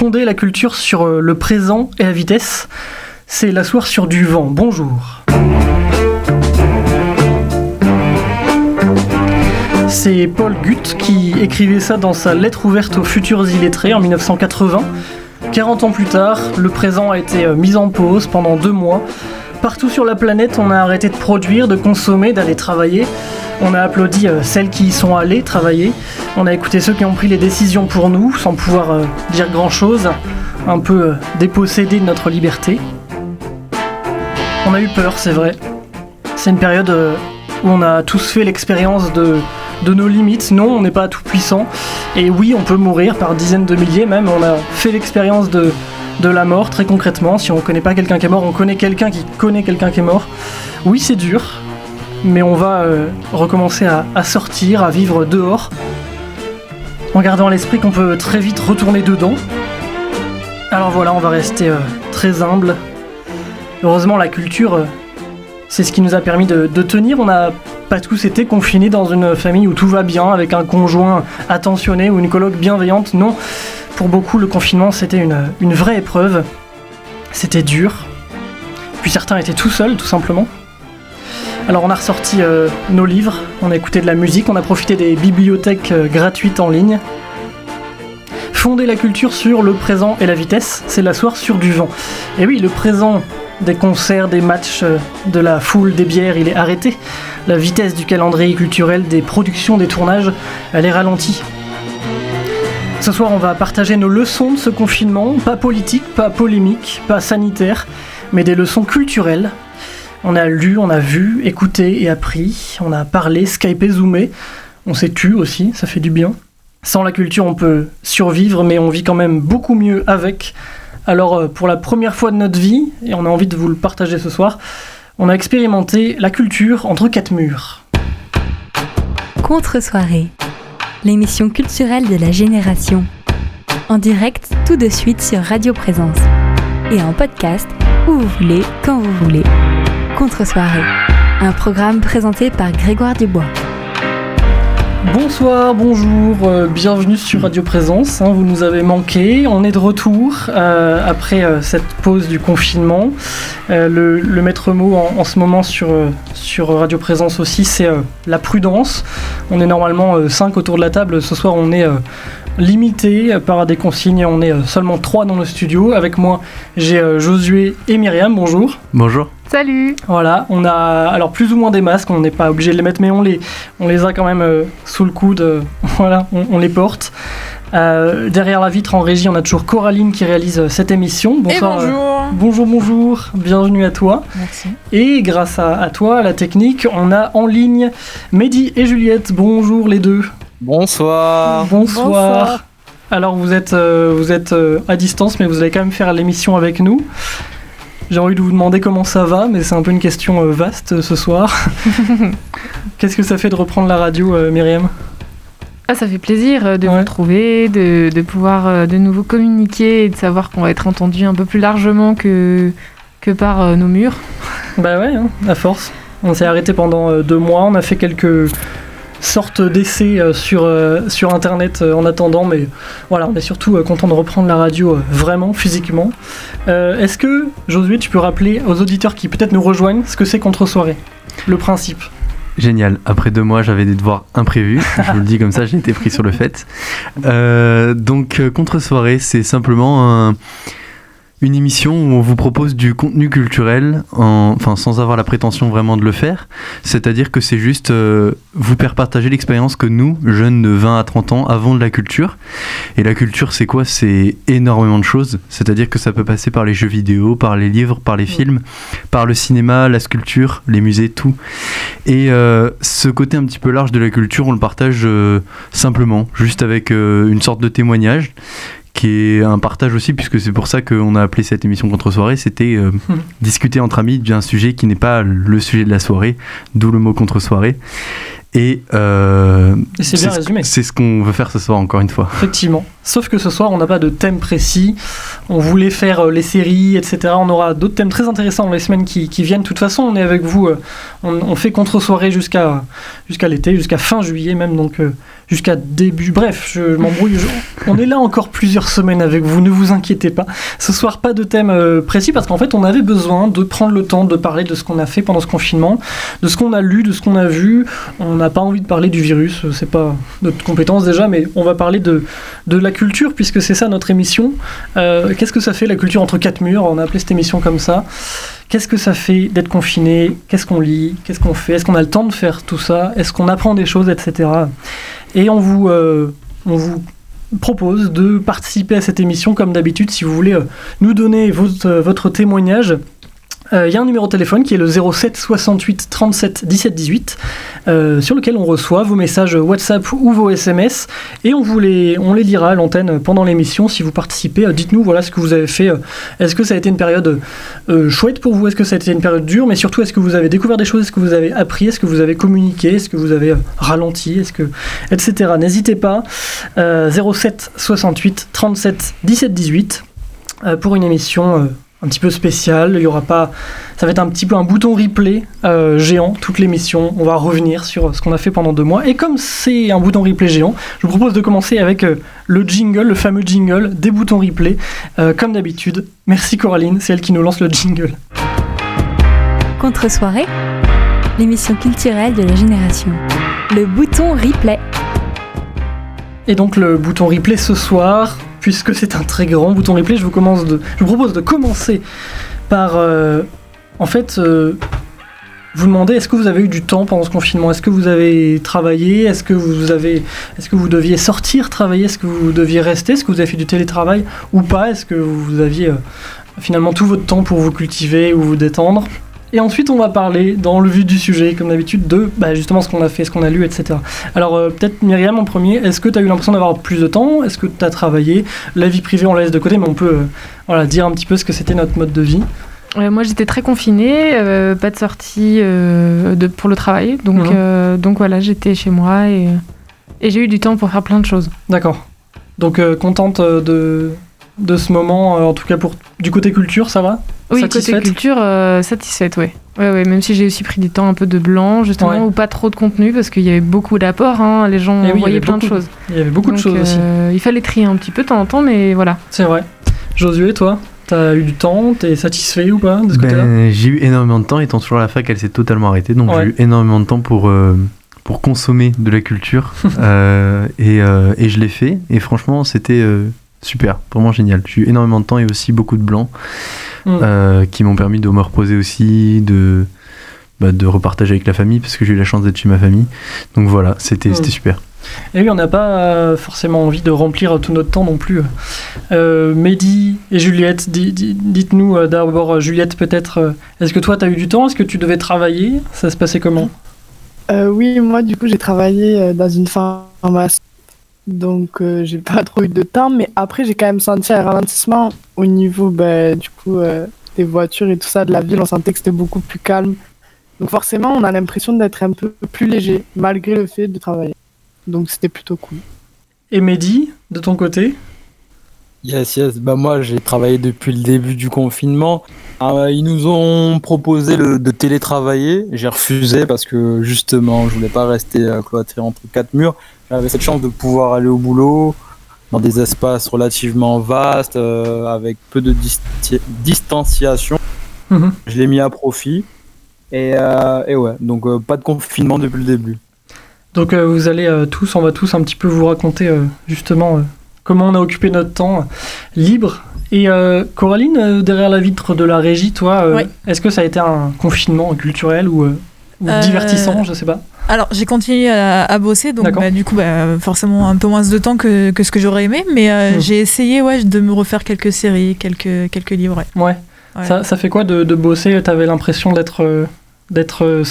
fonder la culture sur euh, le présent et la vitesse. C'est l'asseoir sur du vent. Bonjour. C'est Paul Gutt qui écrivait ça dans sa lettre ouverte aux futurs illettrés en 1980. 40 ans plus tard, le présent a été euh, mis en pause pendant deux mois. Partout sur la planète, on a arrêté de produire, de consommer, d'aller travailler. On a applaudi euh, celles qui y sont allées travailler. On a écouté ceux qui ont pris les décisions pour nous, sans pouvoir euh, dire grand-chose, un peu euh, dépossédés de notre liberté. On a eu peur, c'est vrai. C'est une période où on a tous fait l'expérience de, de nos limites. Non, on n'est pas tout puissant. Et oui, on peut mourir par dizaines de milliers même. On a fait l'expérience de, de la mort très concrètement. Si on ne connaît pas quelqu'un qui est mort, on connaît quelqu'un qui connaît quelqu'un qui est mort. Oui, c'est dur, mais on va euh, recommencer à, sortir, à vivre dehors, en gardant à l'esprit qu'on peut très vite retourner dedans. Alors voilà, on va rester euh, très humble. Heureusement, la culture, euh, c'est ce qui nous a permis de, tenir. On n'a pas tous été confinés dans une famille où tout va bien, avec un conjoint attentionné ou une coloc bienveillante. Non, pour beaucoup, le confinement, c'était une vraie épreuve. C'était dur. Puis certains étaient tout seuls, tout simplement. Alors on a ressorti euh, nos livres, on a écouté de la musique, on a profité des bibliothèques euh, gratuites en ligne. Fonder la culture sur le présent et la vitesse, c'est l'asseoir sur du vent. Et oui, le présent des concerts, des matchs, euh, de la foule, des bières, il est arrêté. La vitesse du calendrier culturel, des productions, des tournages, elle est ralentie. Ce soir, on va partager nos leçons de ce confinement, pas politique, pas polémique, pas sanitaire, mais des leçons culturelles on a lu, on a vu, écouté et appris, on a parlé, skypé, zoomé, on s'est tu aussi, ça fait du bien. Sans la culture, on peut survivre, mais on vit quand même beaucoup mieux avec. Alors, euh, pour la première fois de notre vie, et on a envie de vous le partager ce soir, on a expérimenté la culture entre quatre murs. Contre-soirée, l'émission culturelle de la génération. En direct tout de suite sur Radio Présence. Et en podcast où vous voulez, quand vous voulez. Contre-soirée, un programme présenté par Grégoire Dubois. Bonsoir, bonjour, euh, bienvenue sur Radio Présence. hein, vous nous avez manqué. On est de retour euh, après euh, cette pause du confinement. Euh, le, le maître mot en, en ce moment sur, sur Radio Présence aussi, c'est euh, la prudence. On est normalement 5 autour de la table. Ce soir, on est euh, limité par des consignes. On est euh, seulement 3 dans le studio. Avec moi, j'ai euh, Josué et Myriam. Bonjour. Bonjour. Salut Voilà, on a alors plus ou moins des masques, on n'est pas obligé de les mettre, mais on les, on les a quand même euh, sous le coude, euh, voilà, on, on les porte. Euh, derrière la vitre en régie, on a toujours Coraline qui réalise euh, cette émission. Bonsoir. Et bonjour euh, bonjour, bonjour, bienvenue à toi. Merci. Et grâce à, à toi, à la technique, on a en ligne Mehdi et Juliette. Bonjour les deux. Bonsoir. Bonsoir. Bonsoir. Alors vous êtes, euh, vous êtes euh, à distance, mais vous allez quand même faire l'émission avec nous. J'ai envie de vous demander comment ça va, mais c'est un peu une question euh, vaste euh, ce soir. Qu'est-ce que ça fait de reprendre la radio, euh, Myriam? Ah, ça fait plaisir de Ouais. vous retrouver, de, de pouvoir de nouveau communiquer et de savoir qu'on va être entendu un peu plus largement que, que par nos murs. Bah ouais, hein, à force. On s'est arrêté pendant deux mois, on a fait quelques sortes d'essais euh, sur, euh, sur Internet euh, en attendant, mais voilà, on est surtout content de reprendre la radio vraiment, physiquement. Est-ce que, Josué, tu peux rappeler aux auditeurs qui peut-être nous rejoignent ce que c'est contre-soirée Le principe? Génial. Après deux mois, j'avais des devoirs imprévus. Je vous le dis comme ça, j'ai été pris sur le fait. Euh, donc, contre-soirée, c'est simplement un- une émission où on vous propose du contenu culturel, en- enfin sans avoir la prétention vraiment de le faire. C'est-à-dire que c'est juste euh, vous faire partager l'expérience que nous, jeunes de 20 à 30 ans, avons de la culture. Et la culture, c'est quoi? C'est énormément de choses. C'est-à-dire que ça peut passer par les jeux vidéo, par les livres, par les films, par le cinéma, la sculpture, les musées, tout. Et euh, ce côté un petit peu large de la culture, on le partage euh, simplement, juste avec une sorte de témoignage qui est un partage aussi, puisque c'est pour ça qu'on a appelé cette émission contre-soirée, c'était euh, discuter entre amis d'un sujet qui n'est pas le sujet de la soirée, d'où le mot contre-soirée. Et euh, Et c'est bien résumé. C'est ce qu'on veut faire ce soir, encore une fois. Effectivement. Sauf que ce soir, on n'a pas de thème précis. On voulait faire euh, les séries, etc. On aura d'autres thèmes très intéressants dans les semaines qui, qui viennent. De toute façon, on est avec vous. on, on fait contre-soirée jusqu'à jusqu'à l'été, jusqu'à fin juillet même. Donc, euh, jusqu'à début. Bref, je m'embrouille. On est là encore plusieurs semaines avec vous, ne vous inquiétez pas. Ce soir, pas de thème euh, précis parce qu'en fait, on avait besoin de prendre le temps de parler de ce qu'on a fait pendant ce confinement, de ce qu'on a lu, de ce qu'on a vu. On n'a pas envie de parler du virus, euh, c'est pas notre compétence déjà, mais on va parler de, de la culture puisque c'est ça notre émission. Euh, Qu'est-ce que ça fait la culture entre quatre murs? On a appelé cette émission comme ça. Qu'est-ce que ça fait d'être confiné? Qu'est-ce qu'on lit? Qu'est-ce qu'on fait? Est-ce qu'on a le temps de faire tout ça? Est-ce qu'on apprend des choses, etc. Et on vous, euh, on vous propose de participer à cette émission comme d'habitude si vous voulez euh, nous donner votre, euh, votre témoignage. Euh, Il y a un numéro de téléphone qui est le 07 68 37 17 18 euh, sur lequel on reçoit vos messages WhatsApp ou vos SMS et on, vous les, on les lira à l'antenne pendant l'émission si vous participez. Euh, Dites-nous voilà ce que vous avez fait. Euh, Est-ce que ça a été une période euh, chouette pour vous? Est-ce que ça a été une période dure? Mais surtout, est-ce que vous avez découvert des choses? Est-ce que vous avez appris? Est-ce que vous avez communiqué? Est-ce que vous avez euh, ralenti? Est-ce que etc. N'hésitez pas. Euh, 07 68 37 17 18 euh, pour une émission euh, un petit peu spéciale. Il y aura pas, ça va être un petit peu un bouton replay euh, géant toute l'émission. On va revenir sur ce qu'on a fait pendant deux mois. Et comme c'est un bouton replay géant, je vous propose de commencer avec euh, le jingle, le fameux jingle des boutons replay, euh, comme d'habitude. Merci Coraline, c'est elle qui nous lance le jingle. Contre-soirée, l'émission culturelle de la génération. Le bouton replay. Et donc le bouton replay ce soir, puisque c'est un très grand bouton replay, je vous, je propose de commencer par, euh, en fait, euh, vous demander est-ce que vous avez eu du temps pendant ce confinement? Est-ce que vous avez travaillé? Est-ce que vous avez, est-ce que vous deviez sortir travailler? Est-ce que vous deviez rester? Est-ce que vous avez fait du télétravail ou pas? Est-ce que vous aviez euh, finalement tout votre temps pour vous cultiver ou vous détendre? Et ensuite, on va parler, dans le vif du sujet, comme d'habitude, de bah, justement ce qu'on a fait, ce qu'on a lu, etc. Alors, euh, peut-être Myriam en premier, est-ce que tu as eu l'impression d'avoir plus de temps? Est-ce que tu as travaillé? La vie privée, on la laisse de côté, mais on peut euh, voilà, dire un petit peu ce que c'était notre mode de vie. Euh, moi, j'étais très confinée, pas de sortie de, pour le travail. Donc, Mhm. donc voilà, j'étais chez moi et, et j'ai eu du temps pour faire plein de choses. D'accord. Donc, contente de, de ce moment, en tout cas pour du côté culture, ça va? Oui, Satisfaite côté culture, euh, satisfaite, ouais. Ouais, ouais, même si j'ai aussi pris du temps un peu de blanc, justement, Ouais. ou pas trop de contenu, parce qu'il y avait beaucoup d'apports, hein, les gens Eh oui, voyaient plein de choses. Il y avait beaucoup de choses aussi. euh, Il fallait trier un petit peu de temps en temps, mais voilà. C'est vrai. Josué, toi T'as eu du temps T'es satisfait ou pas de ce côté-là Ben, j'ai eu énormément de temps, étant toujours à la fac, elle s'est totalement arrêtée, donc Ouais. j'ai eu énormément de temps pour, euh, pour consommer de la culture, euh, et, euh, et je l'ai fait, et franchement c'était euh, super, vraiment génial. J'ai eu énormément de temps et aussi beaucoup de blancs, Mm. euh, qui m'ont permis de me reposer aussi, de, bah, de repartager avec la famille, parce que j'ai eu la chance d'être chez ma famille, donc voilà, c'était Mm. c'était super. Et oui, on n'a pas euh, forcément envie de remplir tout notre temps non plus. Euh, Mehdi et Juliette, di- di- dites-nous euh, d'abord, Juliette, peut-être, est-ce que toi, tu as eu du temps? Est-ce que tu devais travailler? Ça se passait comment? Euh, oui, moi du coup j'ai travaillé dans une pharmacie, donc euh, j'ai pas trop eu de temps, mais après j'ai quand même senti un ralentissement au niveau bah, du coup euh, des voitures et tout ça de la ville, on sentait que c'était beaucoup plus calme. Donc forcément on a l'impression d'être un peu plus léger malgré le fait de travailler. Donc c'était plutôt cool. Et Mehdi, de ton côté? Yes, yes. Bah moi, j'ai travaillé depuis le début du confinement. Euh, ils nous ont proposé le- de télétravailler. J'ai refusé parce que justement, je voulais pas rester euh, cloîtré entre quatre murs. J'avais cette chance de pouvoir aller au boulot dans des espaces relativement vastes, euh, avec peu de disti- distanciation. Mhm. Je l'ai mis à profit. Et, euh, et ouais, donc euh, pas de confinement depuis le début. Donc euh, vous allez euh, tous, on va tous un petit peu vous raconter euh, justement euh, comment on a occupé notre temps euh, libre. Et euh, Coraline, euh, derrière la vitre de la régie, toi, euh, Oui. est-ce que ça a été un confinement culturel ou, euh, ou Euh, divertissant Je sais pas? Alors, j'ai continué à, à bosser, donc bah, du coup, bah, forcément un peu moins de temps que, que ce que j'aurais aimé, mais euh, Mhm. j'ai essayé ouais, de me refaire quelques séries, quelques, quelques livres. ouais. Ouais. Ouais. Ça, ça fait quoi de, de bosser? T'avais l'impression d'être euh, d'être euh,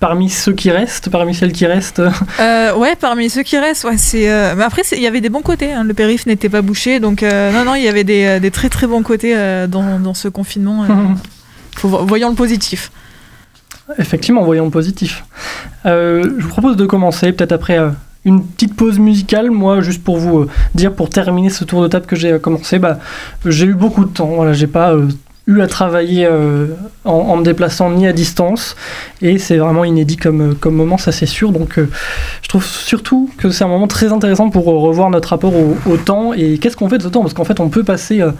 parmi ceux qui restent, parmi celles qui restent? Euh, ouais, parmi ceux qui restent, ouais, c'est. euh, Mais après, il y avait des bons côtés. hein. Le périph' n'était pas bouché, donc euh, non, non, il y avait des, des très très bons côtés dans, dans ce confinement. Faut vo- voyons le positif. Effectivement, voyons positif. Euh, je vous propose de commencer, peut-être après euh, une petite pause musicale. Moi, juste pour vous euh, dire, pour terminer ce tour de table que j'ai commencé, bah, j'ai eu beaucoup de temps. Voilà, j'ai pas eu à travailler euh, en, me déplaçant ni à distance et c'est vraiment inédit comme, comme moment, ça c'est sûr. Donc euh, je trouve surtout que c'est un moment très intéressant pour euh, revoir notre rapport au, temps et qu'est-ce qu'on fait de ce temps parce qu'en fait on peut passer euh,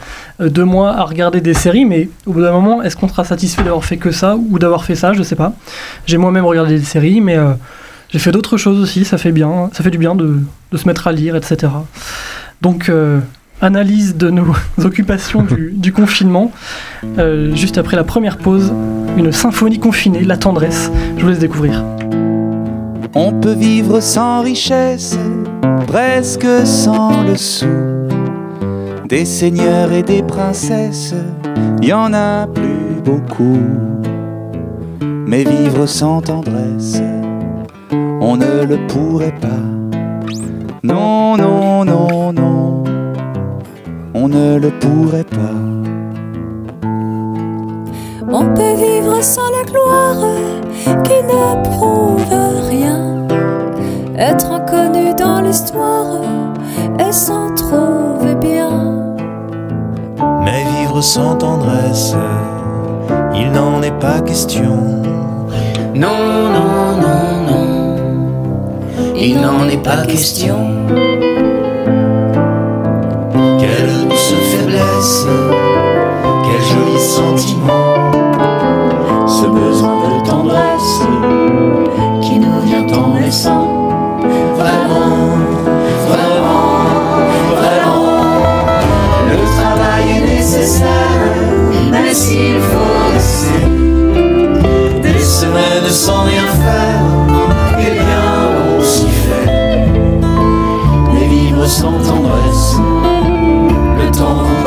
euh, deux mois à regarder des séries mais au bout d'un moment est-ce qu'on sera satisfait d'avoir fait que ça ou d'avoir fait ça, je sais pas. J'ai moi-même regardé des séries mais euh, j'ai fait d'autres choses aussi, ça fait bien, ça fait du bien de, de se mettre à lire, etc. Donc euh, analyse de nos occupations du, confinement. Euh, juste après la première pause, une symphonie confinée, la tendresse. Je vous laisse découvrir. On peut vivre sans richesse, presque sans le sou. Des seigneurs et des princesses, y en a plus beaucoup. Mais vivre sans tendresse, on ne le pourrait pas. Non, non, non, non, on ne le pourrait pas. On peut vivre sans la gloire qui ne prouve rien. Être inconnu dans l'histoire et s'en trouver bien. Mais vivre sans tendresse, il n'en est pas question. Non, non, non, non, il n'en est pas question. Quel joli sentiment. Ce besoin de tendresse qui nous vient en naissant. Vraiment, vraiment, vraiment. Le travail est nécessaire, mais s'il faut rester Des semaines sans rien faire, eh bien on s'y fait. mais vivre sans tendresse, le temps vous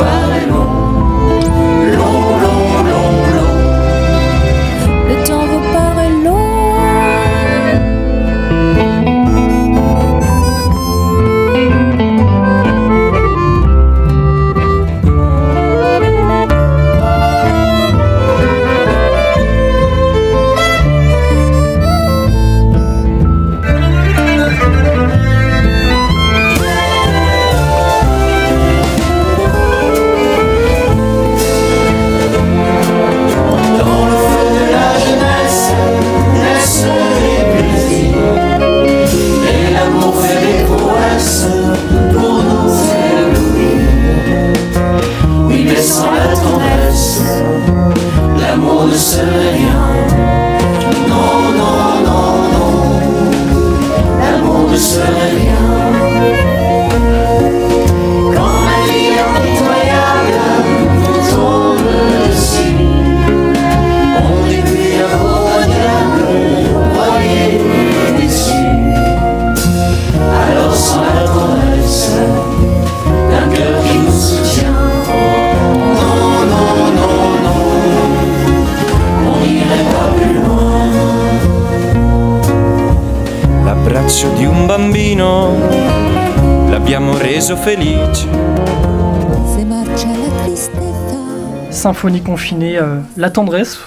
Symphonie confinée, euh, la tendresse.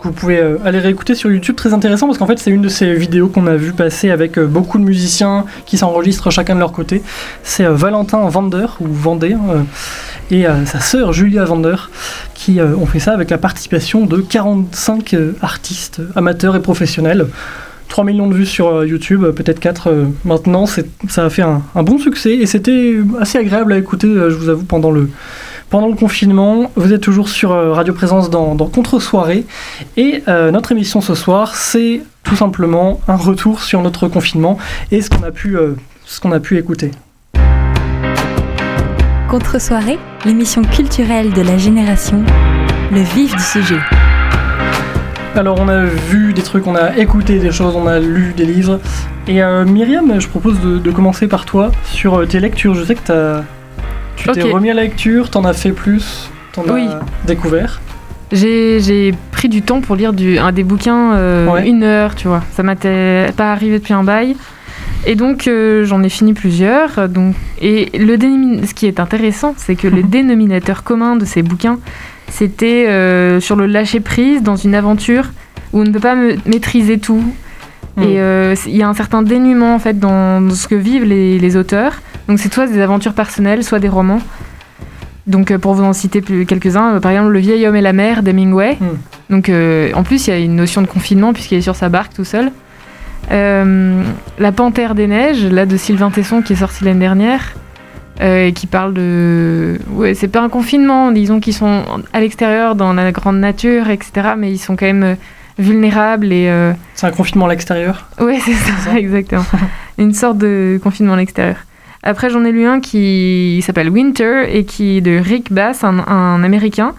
que Vous pouvez euh, aller réécouter sur YouTube, très intéressant parce qu'en fait c'est une de ces vidéos qu'on a vu passer avec euh, beaucoup de musiciens qui s'enregistrent chacun de leur côté. C'est Valentin Vander ou Vendée et sa sœur Julia Vander qui ont fait ça avec la participation de 45 euh, artistes amateurs et professionnels. 3 millions de vues sur YouTube, peut-être 4 euh, maintenant, ça a fait un, bon succès et c'était assez agréable à écouter, je vous avoue, pendant le, pendant le confinement. Vous êtes toujours sur euh, Radio Présence dans, dans Contre-soirée et euh, notre émission ce soir, c'est tout simplement un retour sur notre confinement et ce qu'on a pu, euh, ce qu'on a pu écouter. Contre-soirée, l'émission culturelle de la génération, le vif du sujet. Alors on a vu des trucs, on a écouté des choses, on a lu des livres. Et euh, Myriam, je propose de, de commencer par toi sur tes lectures. Je sais que t'as- tu t'es Ok. remis à la lecture, t'en as fait plus, t'en Oui. as découvert. J'ai j'ai pris du temps pour lire du, un des bouquins, euh, Ouais. une heure, tu vois. Ça m'était pas arrivé depuis un bail. Et donc, euh, j'en ai fini plusieurs. Donc, et le ce qui est intéressant, c'est que le dénominateur commun de ces bouquins, c'était euh, sur le lâcher-prise dans une aventure où on ne peut pas maîtriser tout. Hmm. Et euh, il y a un certain dénuement en fait dans, dans ce que vivent les, les auteurs. Donc c'est soit des aventures personnelles, soit des romans. Donc euh, pour vous en citer quelques-uns, euh, par exemple Le vieil homme et la mer d'Hemingway. Hmm. Donc euh, en plus il y a une notion de confinement puisqu'il est sur sa barque tout seul. Euh, la Panthère des neiges, là de Sylvain Tesson qui est sorti l'année dernière, euh, et qui parle de, ouais c'est pas un confinement, disons qu'ils sont à l'extérieur dans la grande nature, etc. Mais ils sont quand même vulnérables et euh, C'est un confinement à l'extérieur. Ouais, c'est ça, exactement. Une sorte de confinement à l'extérieur. Après, j'en ai lu un qui s'appelle Winter et qui est de Rick Bass, un, un Américain,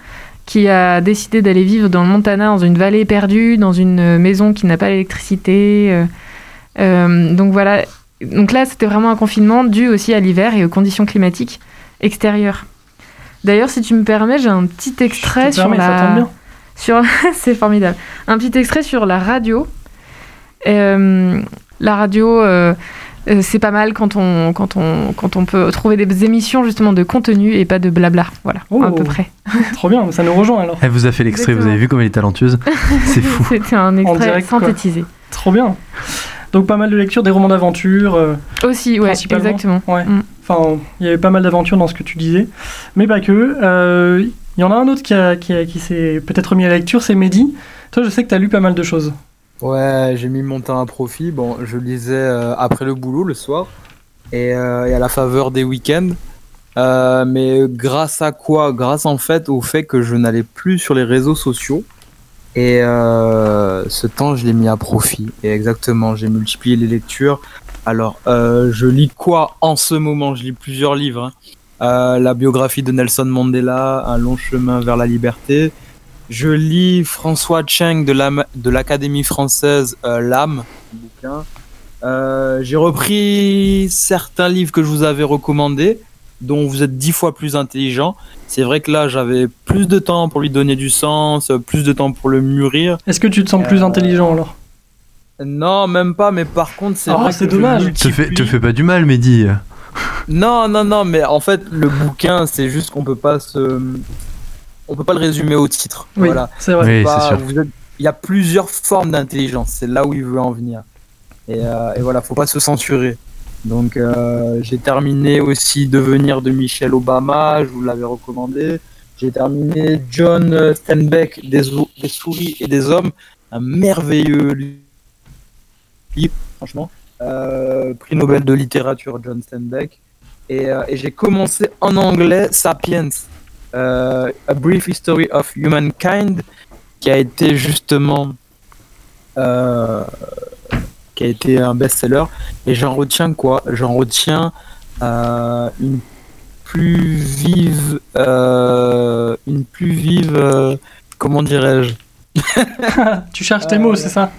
qui a décidé d'aller vivre dans le Montana, dans une vallée perdue, dans une maison qui n'a pas d'électricité. euh, euh, donc voilà. Donc là, c'était vraiment un confinement dû aussi à l'hiver et aux conditions climatiques extérieures. D'ailleurs, si tu me permets, j'ai un petit extrait sur permets, la. Sur... c'est formidable. Un petit extrait sur la radio. Euh, la radio, euh, euh, c'est pas mal quand on, quand, on, quand on peut trouver des émissions justement de contenu et pas de blabla. Voilà, à peu près. Trop bien, ça nous rejoint alors. Elle vous a fait l'extrait, vous avez vu comme elle est talentueuse C'est fou. C'était un extrait direct, quoi. synthétisé. Trop bien. Donc pas mal de lectures, des romans d'aventure. euh, Aussi, ouais, exactement. Ouais. Mm. Enfin, il y avait pas mal d'aventures dans ce que tu disais, mais pas que. Il y en a un autre qui, a- qui, qui s'est peut-être mis à la lecture, c'est Mehdi. Toi, je sais que tu as lu pas mal de choses. Ouais, j'ai mis mon temps à profit. Bon, je lisais euh, après le boulot le soir et, euh, à la faveur des week-ends. Euh, mais grâce à quoi? Grâce en fait au fait que je n'allais plus sur les réseaux sociaux. Et ce temps, je l'ai mis à profit. Et exactement, j'ai multiplié les lectures. Alors, je lis quoi en ce moment? Je lis plusieurs livres. hein. Euh, la biographie de Nelson Mandela, Un long chemin vers la liberté. Je lis François Cheng de l'Académie française euh, L'âme, bouquin. Euh, J'ai repris certains livres que je vous avais recommandés, dont vous êtes dix fois plus intelligent. C'est vrai que là, j'avais plus de temps pour lui donner du sens, plus de temps pour le mûrir. Est-ce que tu te sens plus intelligent alors? Non, même pas, mais par contre, c'est Ah, vrai c'est que je dommage. Te fais, te fais pas du mal, Mehdi. Non, non, non, mais en fait, le bouquin, c'est juste qu'on peut pas se. On peut pas le résumer au titre. Oui, voilà. c'est vrai. C'est Oui, pas- c'est sûr. vous êtes- Il y a plusieurs formes d'intelligence, c'est là où il veut en venir. Et, euh, et voilà, faut pas se censurer. Donc, euh, j'ai terminé aussi Devenir de Michelle Obama, je vous l'avais recommandé. J'ai terminé John Steinbeck, des, ou- des souris et des hommes, un merveilleux livre, franchement. Euh, prix Nobel de littérature, John Steinbeck. Et, euh, j'ai commencé en anglais Sapiens, euh, A Brief History of Humankind, qui a été justement qui a été un best-seller. Et j'en retiens quoi? J'en retiens une plus vive, une plus vive, comment dirais-je? Tu cherches tes mots, c'est ça?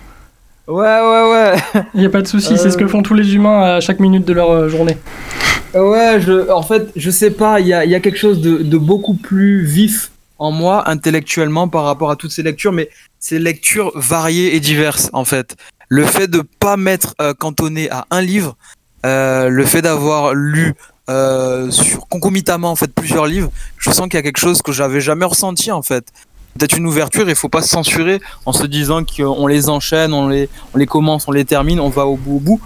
Ouais, ouais, ouais. Il n'y a pas de souci, c'est ce que Euh. font tous les humains à chaque minute de leur euh, journée. Ouais, je, en fait, je sais pas, il y a, y a quelque chose de, de beaucoup plus vif en moi intellectuellement par rapport à toutes ces lectures, mais ces lectures variées et diverses en fait. Le fait de pas m'être euh, cantonné à un livre, euh, le fait d'avoir lu sur, concomitamment en fait plusieurs livres, je sens qu'il y a quelque chose que j'avais jamais ressenti en fait. Peut-être une ouverture, il faut pas se censurer en se disant qu'on les enchaîne, on les, on les commence, on les termine, on va au bout au bout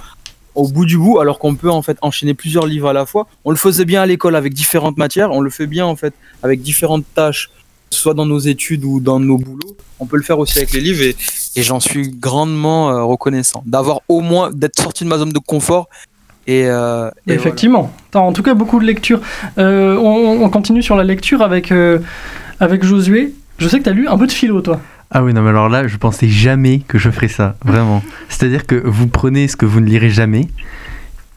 au bout du bout, alors qu'on peut en fait enchaîner plusieurs livres à la fois. On le faisait bien à l'école avec différentes matières, on le fait bien en fait avec différentes tâches, soit dans nos études ou dans nos boulots. On peut le faire aussi avec les livres et, j'en suis grandement euh, reconnaissant d'avoir au moins d'être sorti de ma zone de confort. Et, euh, Effectivement. En tout cas beaucoup de lectures. Euh, on, on continue sur la lecture avec, avec Josué. Je sais que tu as lu un peu de philo, toi. Ah oui, non, mais alors là, je pensais jamais que je ferais ça, vraiment. C'est-à-dire que vous prenez ce que vous ne lirez jamais,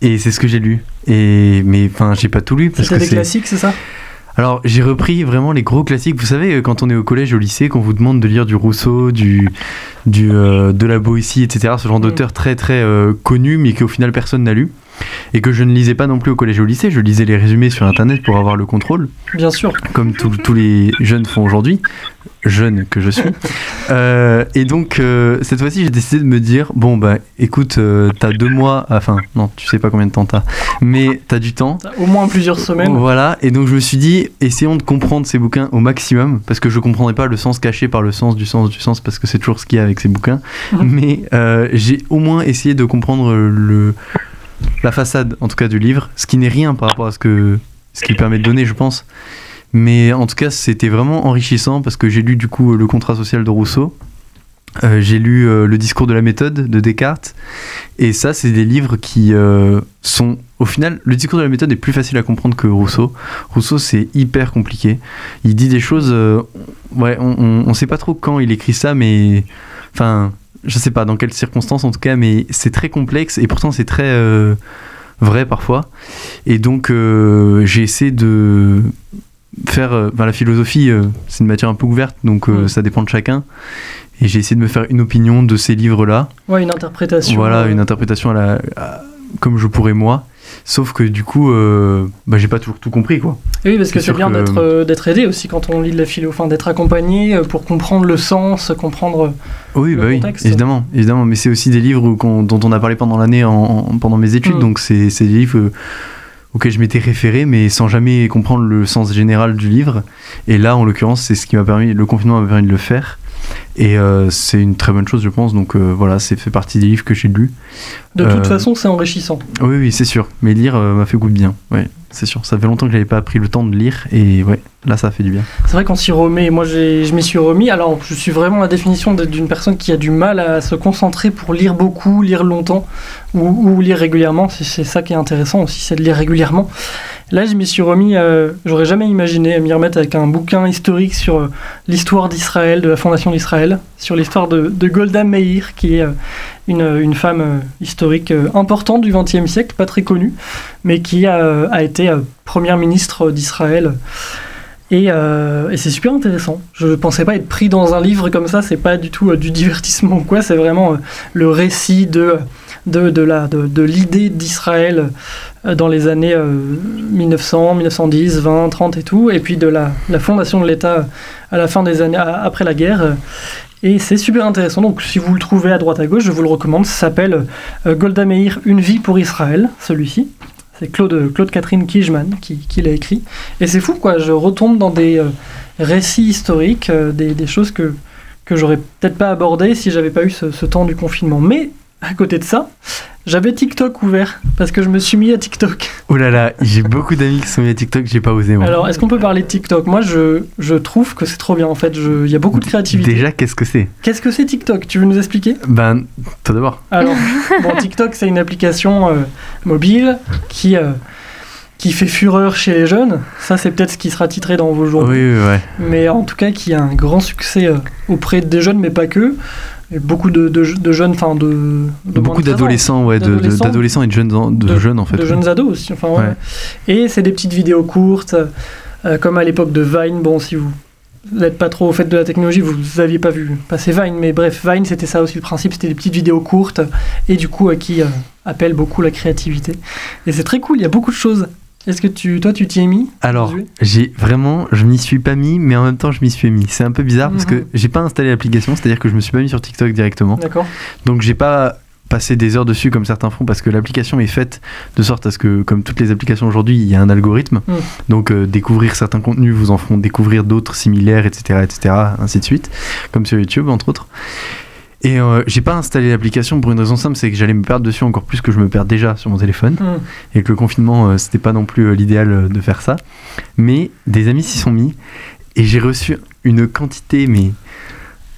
et c'est ce que j'ai lu. Et mais enfin, j'ai pas tout lu parce que des classiques, c'est ça? Alors, j'ai repris vraiment les gros classiques. Vous savez, euh, quand on est au collège, au lycée, qu'on vous demande de lire du Rousseau, du, du euh, de la Boétie, etc. Ce genre d'auteur très très euh, connu, mais qu'au final personne n'a lu, et que je ne lisais pas non plus au collège et au lycée. Je lisais les résumés sur Internet pour avoir le contrôle Bien sûr. comme tous- les jeunes font aujourd'hui, jeune que je suis. Euh, et donc, euh, cette fois-ci, j'ai décidé de me dire bon, bah écoute, euh, t'as deux mois, enfin, non, tu sais pas combien de temps t'as, mais t'as du temps. T'as au moins plusieurs semaines. Voilà, et donc je me suis dit, essayons de comprendre ces bouquins au maximum, parce que je comprendrai pas le sens caché par le sens du sens du sens, parce que c'est toujours ce qu'il y a avec ces bouquins. Mhm. Mais j'ai au moins essayé de comprendre le, la façade, en tout cas, du livre, ce qui n'est rien par rapport à ce que ce qu'il permet de donner, je pense. Mais en tout cas, c'était vraiment enrichissant parce que j'ai lu du coup le contrat social de Rousseau. Euh, j'ai lu euh, le discours de la méthode de Descartes et ça c'est des livres qui euh, sont au final le discours de la méthode est plus facile à comprendre que Rousseau Rousseau c'est hyper compliqué il dit des choses ouais on, on sait pas trop quand il écrit ça mais enfin je sais pas dans quelles circonstances en tout cas mais c'est très complexe et pourtant c'est très euh, vrai parfois et donc euh, j'ai essayé de faire euh, enfin, la philosophie c'est une matière un peu ouverte donc Mm. ça dépend de chacun et j'ai essayé de me faire une opinion de ces livres là Ouais, une interprétation. voilà, une interprétation à la, à- comme je pourrais moi. Sauf que du coup, euh, bah, j'ai pas toujours tout compris quoi. Et oui, parce que C'est bien que- d'être euh, d'être aidé aussi quand on lit de la philo, enfin d'être accompagné euh, pour comprendre le sens, comprendre. Oui, Le bah oui, contexte. évidemment, évidemment. Mais c'est aussi des livres dont on a parlé pendant l'année en, en- pendant mes études. Mm. Donc c'est des livres auxquels je m'étais référé, mais sans jamais comprendre le sens général du livre. Et là, en l'occurrence, c'est ce qui m'a permis, le confinement m'a permis de le faire. Et euh, c'est une très bonne chose, je pense. Donc euh, voilà, c'est fait partie des livres que j'ai lus. De toute Euh, façon, c'est enrichissant. Oui, oui, c'est sûr. Mais lire m'a fait goût de bien. Ouais, c'est sûr. Ça fait longtemps que j'avais pas pris le temps de lire. Et ouais, là, ça fait du bien. C'est vrai qu'on s'y remet. Moi, je m'y suis remis. Alors, je suis vraiment la définition d'une personne qui a du mal à se concentrer pour lire beaucoup, lire longtemps ou, ou lire régulièrement. C'est- ça qui est intéressant aussi, c'est de lire régulièrement. Là, je m'y suis remis. J'aurais jamais imaginé m'y remettre avec un bouquin historique sur l'histoire d'Israël, de la fondation d'Israël, sur l'histoire de, Golda Meir, qui est euh, une, femme euh, historique euh, importante du XXe siècle, pas très connue, mais qui a, été première ministre d'Israël. Et, c'est super intéressant. Je pensais pas être pris dans un livre comme ça. C'est pas du tout du divertissement ou quoi. C'est vraiment le récit de l'idée d'Israël dans les années euh, 1900, 1910, 20, 30 et tout. Et puis de la, fondation de l'État à la fin des années après la guerre. euh, Et c'est super intéressant. Donc si vous le trouvez à droite à gauche, je vous le recommande. Ça s'appelle euh, Golda Meir, Une vie pour Israël. Celui-ci. C'est Claude, Claude Catherine Kijman qui, l'a écrit. Et c'est fou, quoi. Je retombe dans des euh, récits historiques, euh, des, choses que, que j'aurais peut-être pas abordées si j'avais pas eu ce temps du confinement. Mais à côté de ça, j'avais TikTok ouvert parce que je me suis mis à TikTok. Oh là là, j'ai beaucoup d'amis qui sont mis à TikTok, j'ai pas osé moi. Alors, est-ce qu'on peut parler de TikTok? Moi, je, je trouve que c'est trop bien. En fait, il y a beaucoup de créativité. Déjà, qu'est-ce que c'est? Qu'est-ce que c'est TikTok? Tu veux nous expliquer? Ben, tout d'abord. Alors, bon, TikTok, c'est une application euh, mobile qui, euh, qui fait fureur chez les jeunes. Ça, c'est peut-être ce qui sera titré dans vos Oui, journaux. oui, ouais. Mais en tout cas, qui a un grand succès euh, auprès des jeunes, mais pas que. Et beaucoup de, de, de jeunes, enfin de, Beaucoup de 13 ans. d'adolescents, ouais, D'adolescents. et de jeunes, en- de, jeunes en fait. De ouais. jeunes ados aussi. Enfin, ouais. Ouais. Et c'est des petites vidéos courtes, euh, comme à l'époque de Vine. Bon, si vous n'êtes pas trop au fait de la technologie, vous n'aviez pas vu passer Vine. Mais bref, Vine, c'était ça aussi le principe. C'était des petites vidéos courtes et du coup, euh, qui euh, appellent beaucoup la créativité. Et c'est très cool, il y a beaucoup de choses. Est-ce que tu, toi, tu t'y es mis Alors, j'ai vraiment, je m'y suis pas mis, mais en même temps, je m'y suis mis. C'est un peu bizarre parce Mhm. que j'ai pas installé l'application, c'est-à-dire que je me suis pas mis sur TikTok directement. D'accord. Donc, j'ai pas passé des heures dessus comme certains font parce que l'application est faite de sorte à ce que, comme toutes les applications aujourd'hui, il y a un algorithme. Mm. Donc, euh, découvrir certains contenus vous en feront découvrir d'autres similaires, etc., etc., ainsi de suite, comme sur YouTube, entre autres. Et euh, j'ai pas installé l'application pour une raison simple, c'est que j'allais me perdre dessus encore plus que je me perds déjà sur mon téléphone. Mm. Et que le confinement, euh, c'était pas non plus euh, l'idéal euh, de faire ça. Mais des amis s'y sont mis et j'ai reçu une quantité, mais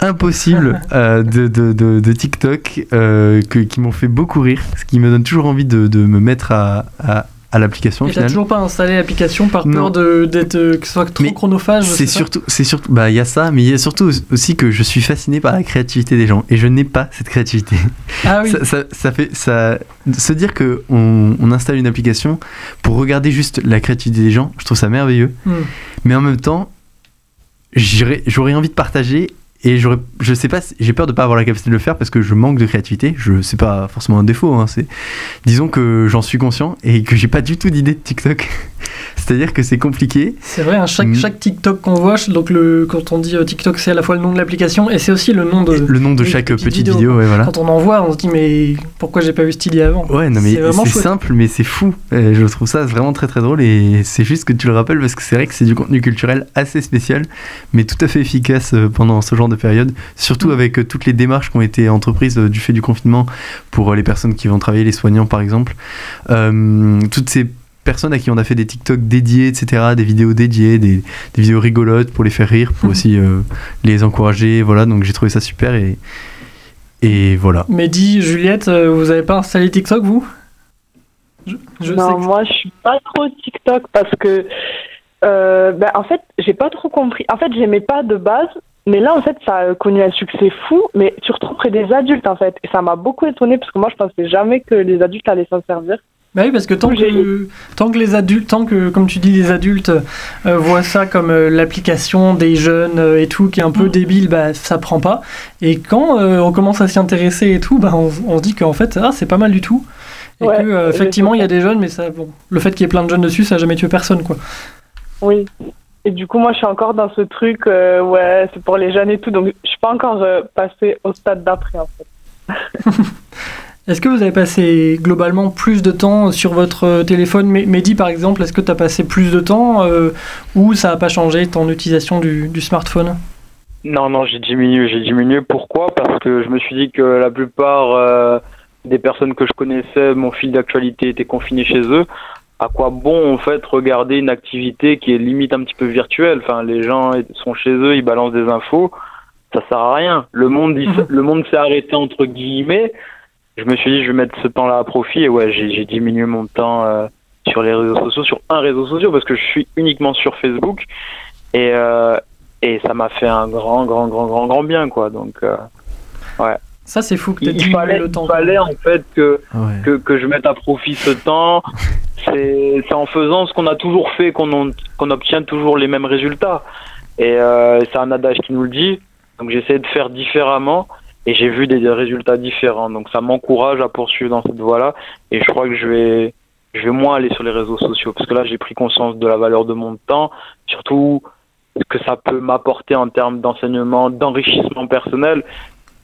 impossible euh, de, de, de, de TikTok euh, que- qui m'ont fait beaucoup rire, ce qui me donne toujours envie de, de me mettre à, à, à l'application t'as final. toujours pas installé l'application par peur d'être, euh, que ce soit trop chronophage C'est surtout, c'est surtout, bah il y a ça, mais il y a surtout aussi que je suis fasciné par la créativité des gens et je n'ai pas cette créativité. Ah oui. ça, ça, ça fait, ça, se dire que on, on installe une application pour regarder juste la créativité des gens, je trouve ça merveilleux. Mm. Mais en même temps, j'aurais envie de partager et je sais pas, j'ai peur de pas avoir la capacité de le faire parce que je manque de créativité. Je c'est pas forcément un défaut, hein, c'est, disons que j'en suis conscient et que j'ai pas du tout d'idée de TikTok. C'est-à-dire que c'est compliqué. C'est vrai, hein, chaque, Mm. chaque TikTok qu'on voit, donc le, quand on dit euh, TikTok, c'est à la fois le nom de l'application et c'est aussi le nom de, Le nom de chaque petite vidéo, ouais, voilà. Quand on en voit, on se dit, mais pourquoi j'ai pas vu cette idée avant? Ouais, non, mais C'est simple, mais c'est fou. Et je trouve ça vraiment très très drôle et c'est juste que tu le rappelles parce que c'est vrai que c'est du contenu culturel assez spécial, mais tout à fait efficace euh, pendant ce genre de période, surtout Mm. avec euh, toutes les démarches qui ont été entreprises euh, du fait du confinement pour euh, les personnes qui vont travailler, les soignants par exemple. Euh, toutes ces personnes à qui on a fait des TikTok dédiés, etc., des vidéos dédiées, des, des vidéos rigolotes pour les faire rire, pour aussi euh, les encourager. Voilà, donc j'ai trouvé ça super et, et voilà. Mehdi, Juliette, euh, vous avez pas installé TikTok, vous? Je- je sais non, que- moi je suis pas trop TikTok parce que euh, ben, en fait j'ai pas trop compris. En fait j'aimais pas de base, mais là en fait ça a connu un succès fou, mais surtout auprès des adultes en fait. Et ça m'a beaucoup étonné parce que moi je pensais jamais que les adultes allaient s'en servir. Bah oui, parce que tant que, tant que les adultes, tant que, comme tu dis, les adultes euh, voient ça comme euh, l'application des jeunes euh, et tout, qui est un Mm. peu débile, bah ça prend pas. Et quand on commence à s'y intéresser et tout, bah on, on se dit qu'en fait, ah, c'est pas mal du tout. Et Ouais, que, effectivement, il y a des jeunes, mais ça, bon, le fait qu'il y ait plein de jeunes dessus, ça a jamais tué personne, quoi. Oui. Et du coup moi je suis encore dans ce truc euh, ouais c'est pour les jeunes et tout, donc je suis pas encore euh, passée au stade d'après en fait. Est-ce que vous avez passé globalement plus de temps sur votre euh, téléphone? Mehdi, par exemple, est-ce que tu as passé plus de temps euh, ou ça n'a pas changé ton utilisation du, du smartphone? Non, non, j'ai diminué. J'ai diminué. Pourquoi? Parce que je me suis dit que la plupart euh, des personnes que je connaissais, mon fil d'actualité était confiné chez eux. À quoi bon, en fait, regarder une activité qui est limite un petit peu virtuelle Enfin, les gens sont chez eux, ils balancent des infos. Ça sert à rien. Le monde, il s- le monde s'est arrêté entre guillemets. Je me suis dit, je vais mettre ce temps-là à profit. Et ouais, j'ai j'ai diminué mon temps euh, sur les réseaux sociaux, sur un réseau social, parce que je suis uniquement sur Facebook. Et, euh, et ça m'a fait un grand, grand, grand, grand, grand bien, quoi. Donc, euh, ouais. Ça, c'est fou que tu il fallait, le temps. il fallait en fait que, Ouais. que, que je mette à profit ce temps. C'est en faisant ce qu'on a toujours fait qu'on en- qu'on obtient toujours les mêmes résultats. Et euh, c'est un adage qui nous le dit. Donc j'essaie de faire différemment et j'ai vu des, des résultats différents. Donc ça m'encourage à poursuivre dans cette voie-là. Et je crois que je vais, je vais moins aller sur les réseaux sociaux parce que là j'ai pris conscience de la valeur de mon temps, surtout ce que ça peut m'apporter en termes d'enseignement, d'enrichissement personnel.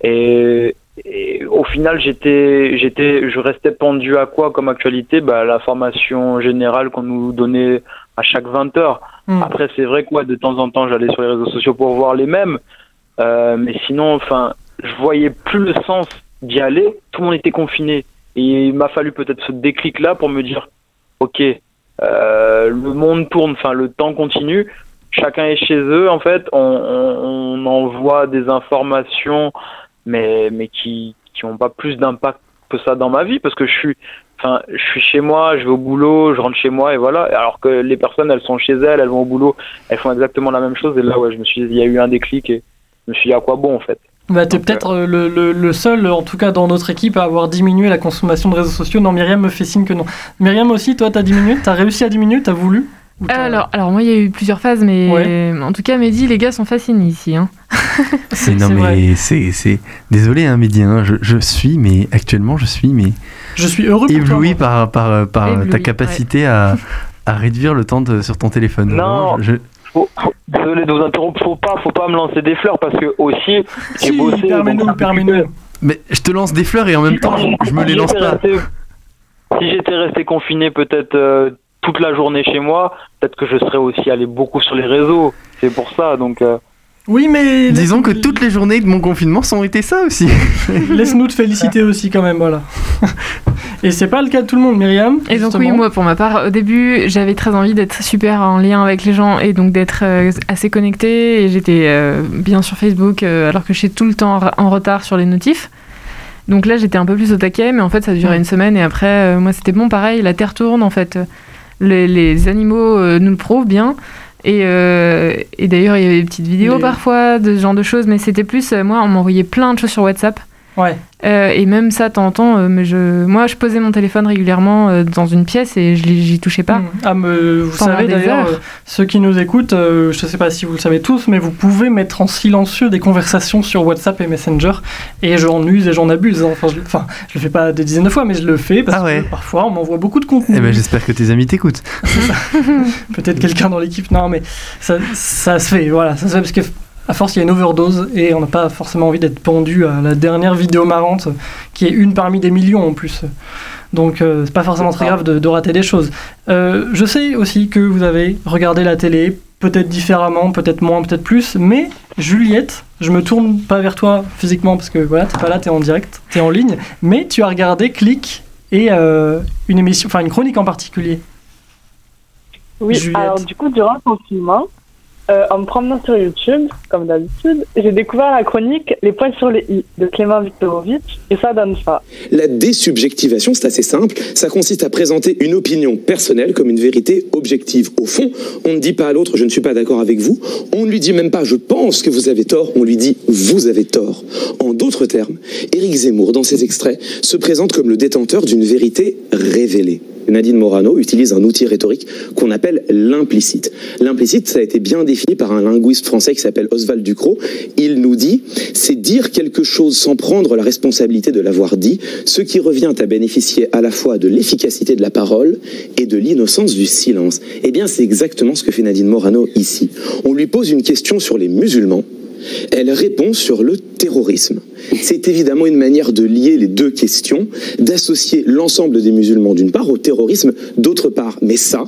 Et, et au final, j'étais, j'étais, je restais pendu à quoi comme actualité? Bah, La formation générale qu'on nous donnait à chaque 20 heures. Hmm. Après, c'est vrai quoi, de temps en temps, j'allais sur les réseaux sociaux pour voir les mêmes. Euh, mais sinon, enfin, je voyais plus le sens d'y aller. Tout le monde était confiné. Et il m'a fallu peut-être ce déclic-là pour me dire, ok, euh, le monde tourne, enfin, le temps continue. Chacun est chez eux, en fait. On, on, on envoie des informations, mais, mais qui qui n'ont pas plus d'impact que ça dans ma vie, parce que je suis, enfin, je suis chez moi, je vais au boulot, je rentre chez moi, et voilà. Alors que les personnes, elles sont chez elles, elles vont au boulot, elles font exactement la même chose. Et là, ouais, je me suis il y a eu un déclic, et je me suis dit, à quoi bon, en fait? Bah, t'es peut-être euh, le, le- le seul, en tout cas dans notre équipe, à avoir diminué la consommation de réseaux sociaux. Non, Myriam me fait signe que non. Myriam aussi, toi, t'as diminué T'as réussi à diminuer T'as voulu? Alors, alors moi, il y a eu plusieurs phases, mais Ouais. en tout cas, Mehdi, les gars sont fascinés ici. hein. C'est non mais c'est c'est désolé hein Mehdi hein, je, je suis mais actuellement je suis mais Je suis heureux pour toi, ébloui par par par Ébloui, ta capacité à à réduire le temps de- sur ton téléphone. Non. Vraiment, je- Faut- faut- désolé de vous interrompre, faut pas, faut pas me lancer des fleurs, parce que aussi, j'ai Si, bossé. permets-nous, permets-nous. Mais je te lance des fleurs et en même temps je, je me Si les lance j'étais pas. resté- si j'étais resté confiné peut-être euh, toute la journée chez moi, peut-être que je serais aussi allé beaucoup sur les réseaux. C'est pour ça, donc. euh, Oui, mais Disons que toutes les journées de mon confinement sont été ça aussi. laisse-nous te féliciter aussi, quand même, voilà. Et c'est pas le cas de tout le monde, Myriam. Et donc oui, moi pour ma part, au début, j'avais très envie d'être super en lien avec les gens et donc d'être euh, assez connectée. Et j'étais euh, bien sur Facebook euh, alors que j'étais tout le temps en retard sur les notifs. Donc là, j'étais un peu plus au taquet, mais en fait, ça durait une semaine et après, euh, moi, c'était bon, pareil, la Terre tourne en fait. Les, les animaux euh, nous le prouvent bien. Et, euh, et d'ailleurs, il y avait des petites vidéos Les- parfois de ce genre de choses, mais c'était plus, euh, moi, on m'envoyait plein de choses sur WhatsApp. Ouais. Euh, et même ça, de temps en temps, euh, mais je, moi, je posais mon téléphone régulièrement euh, dans une pièce et je j'y touchais pas. Ah, me- vous savez d'ailleurs, euh, ceux qui nous écoutent, euh, je ne sais pas si vous le savez tous, mais vous pouvez mettre en silencieux des conversations sur WhatsApp et Messenger, et j'en use et j'en abuse. hein. Enfin, je, enfin, je le fais pas des dizaines de fois, mais je le fais parce que parfois on m'envoie beaucoup de contenu. Eh ben j'espère que tes amis t'écoutent. Peut-être quelqu'un dans l'équipe. Non, mais ça, ça se fait, voilà, ça se fait parce que à force, il y a une overdose et on n'a pas forcément envie d'être pendu à la dernière vidéo marrante, qui est une parmi des millions en plus. Donc, euh, c'est pas forcément très grave de, de rater des choses. Euh, je sais aussi que vous avez regardé la télé, peut-être différemment, peut-être moins, peut-être plus, mais Juliette, je me tourne pas vers toi physiquement parce que voilà, t'es pas là, t'es en direct, t'es en ligne, mais tu as regardé Click et euh, une émission, enfin une chronique en particulier. Oui, Juliette. alors du coup, durant le confinement, euh, en me promenant sur YouTube, comme d'habitude, j'ai découvert la chronique Les points sur les i de Clément Viktorovitch, et ça donne ça. La désubjectivation, c'est assez simple. Ça consiste à présenter une opinion personnelle comme une vérité objective. Au fond, on ne dit pas à l'autre je ne suis pas d'accord avec vous. On ne lui dit même pas je pense que vous avez tort. On lui dit vous avez tort. En d'autres termes, Éric Zemmour, dans ses extraits, se présente comme le détenteur d'une vérité révélée. Nadine Morano utilise un outil rhétorique qu'on appelle l'implicite. L'implicite, ça a été bien défini par un linguiste français qui s'appelle Oswald Ducrot. Il nous dit, c'est dire quelque chose sans prendre la responsabilité de l'avoir dit, ce qui revient à bénéficier à la fois de l'efficacité de la parole et de l'innocence du silence. Eh bien, c'est exactement ce que fait Nadine Morano ici. On lui pose une question sur les musulmans. Elle répond sur le terrorisme. C'est évidemment une manière de lier les deux questions, d'associer l'ensemble des musulmans d'une part au terrorisme d'autre part. Mais ça,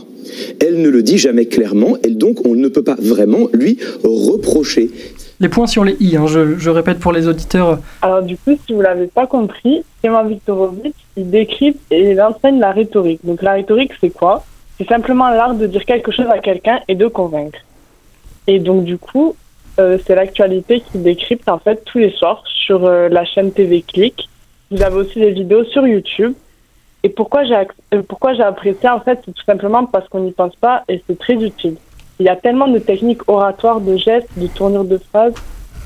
elle ne le dit jamais clairement, et donc on ne peut pas vraiment lui reprocher. Les points sur les i, hein, je, je répète pour les auditeurs. Alors du coup, si vous l'avez pas compris, Clément Viktorovitch, il décrit et il enseigne la rhétorique. Donc la rhétorique, c'est quoi? C'est simplement l'art de dire quelque chose à quelqu'un et de convaincre. Et donc du coup, euh, c'est l'actualité qui décrypte en fait tous les soirs sur euh, la chaîne TV Click. Vous avez aussi des vidéos sur YouTube. Et pourquoi j'ai ac- euh, pourquoi j'ai apprécié en fait, c'est tout simplement parce qu'on n'y pense pas et c'est très utile. Il y a tellement de techniques oratoires, de gestes, de tournures de phrases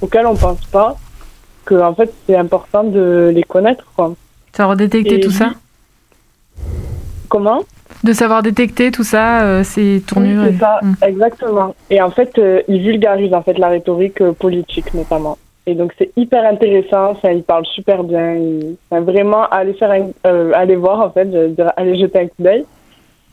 auxquelles on pense pas que en fait c'est important de les connaître quoi. Détecter Et tout ça Comment De savoir détecter tout ça, euh, ces tournures. Oui, c'est ça, Mm. exactement. Et en fait, euh, il vulgarise en fait la rhétorique euh, politique notamment. Et donc c'est hyper intéressant, ça, il parle super bien. Il, enfin, vraiment, aller faire, un- euh, aller voir en fait, je dirais, aller jeter un coup d'œil.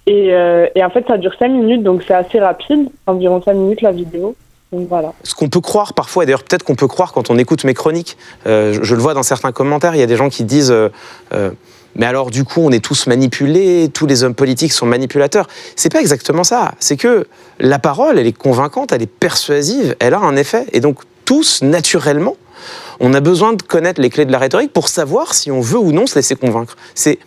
Et, euh, et en fait, ça dure 5 minutes, donc c'est assez rapide, environ 5 minutes la vidéo. Donc voilà. Ce qu'on peut croire parfois, et d'ailleurs peut-être qu'on peut croire quand on écoute mes chroniques, euh, je, je le vois dans certains commentaires, il y a des gens qui disent euh, euh, mais alors du coup on est tous manipulés, tous les hommes politiques sont manipulateurs. C'est pas exactement ça. C'est que la parole, elle est convaincante, elle est persuasive, elle a un effet. Et donc tous, naturellement, on a besoin de connaître les clés de la rhétorique pour savoir si on veut ou non se laisser convaincre. C'est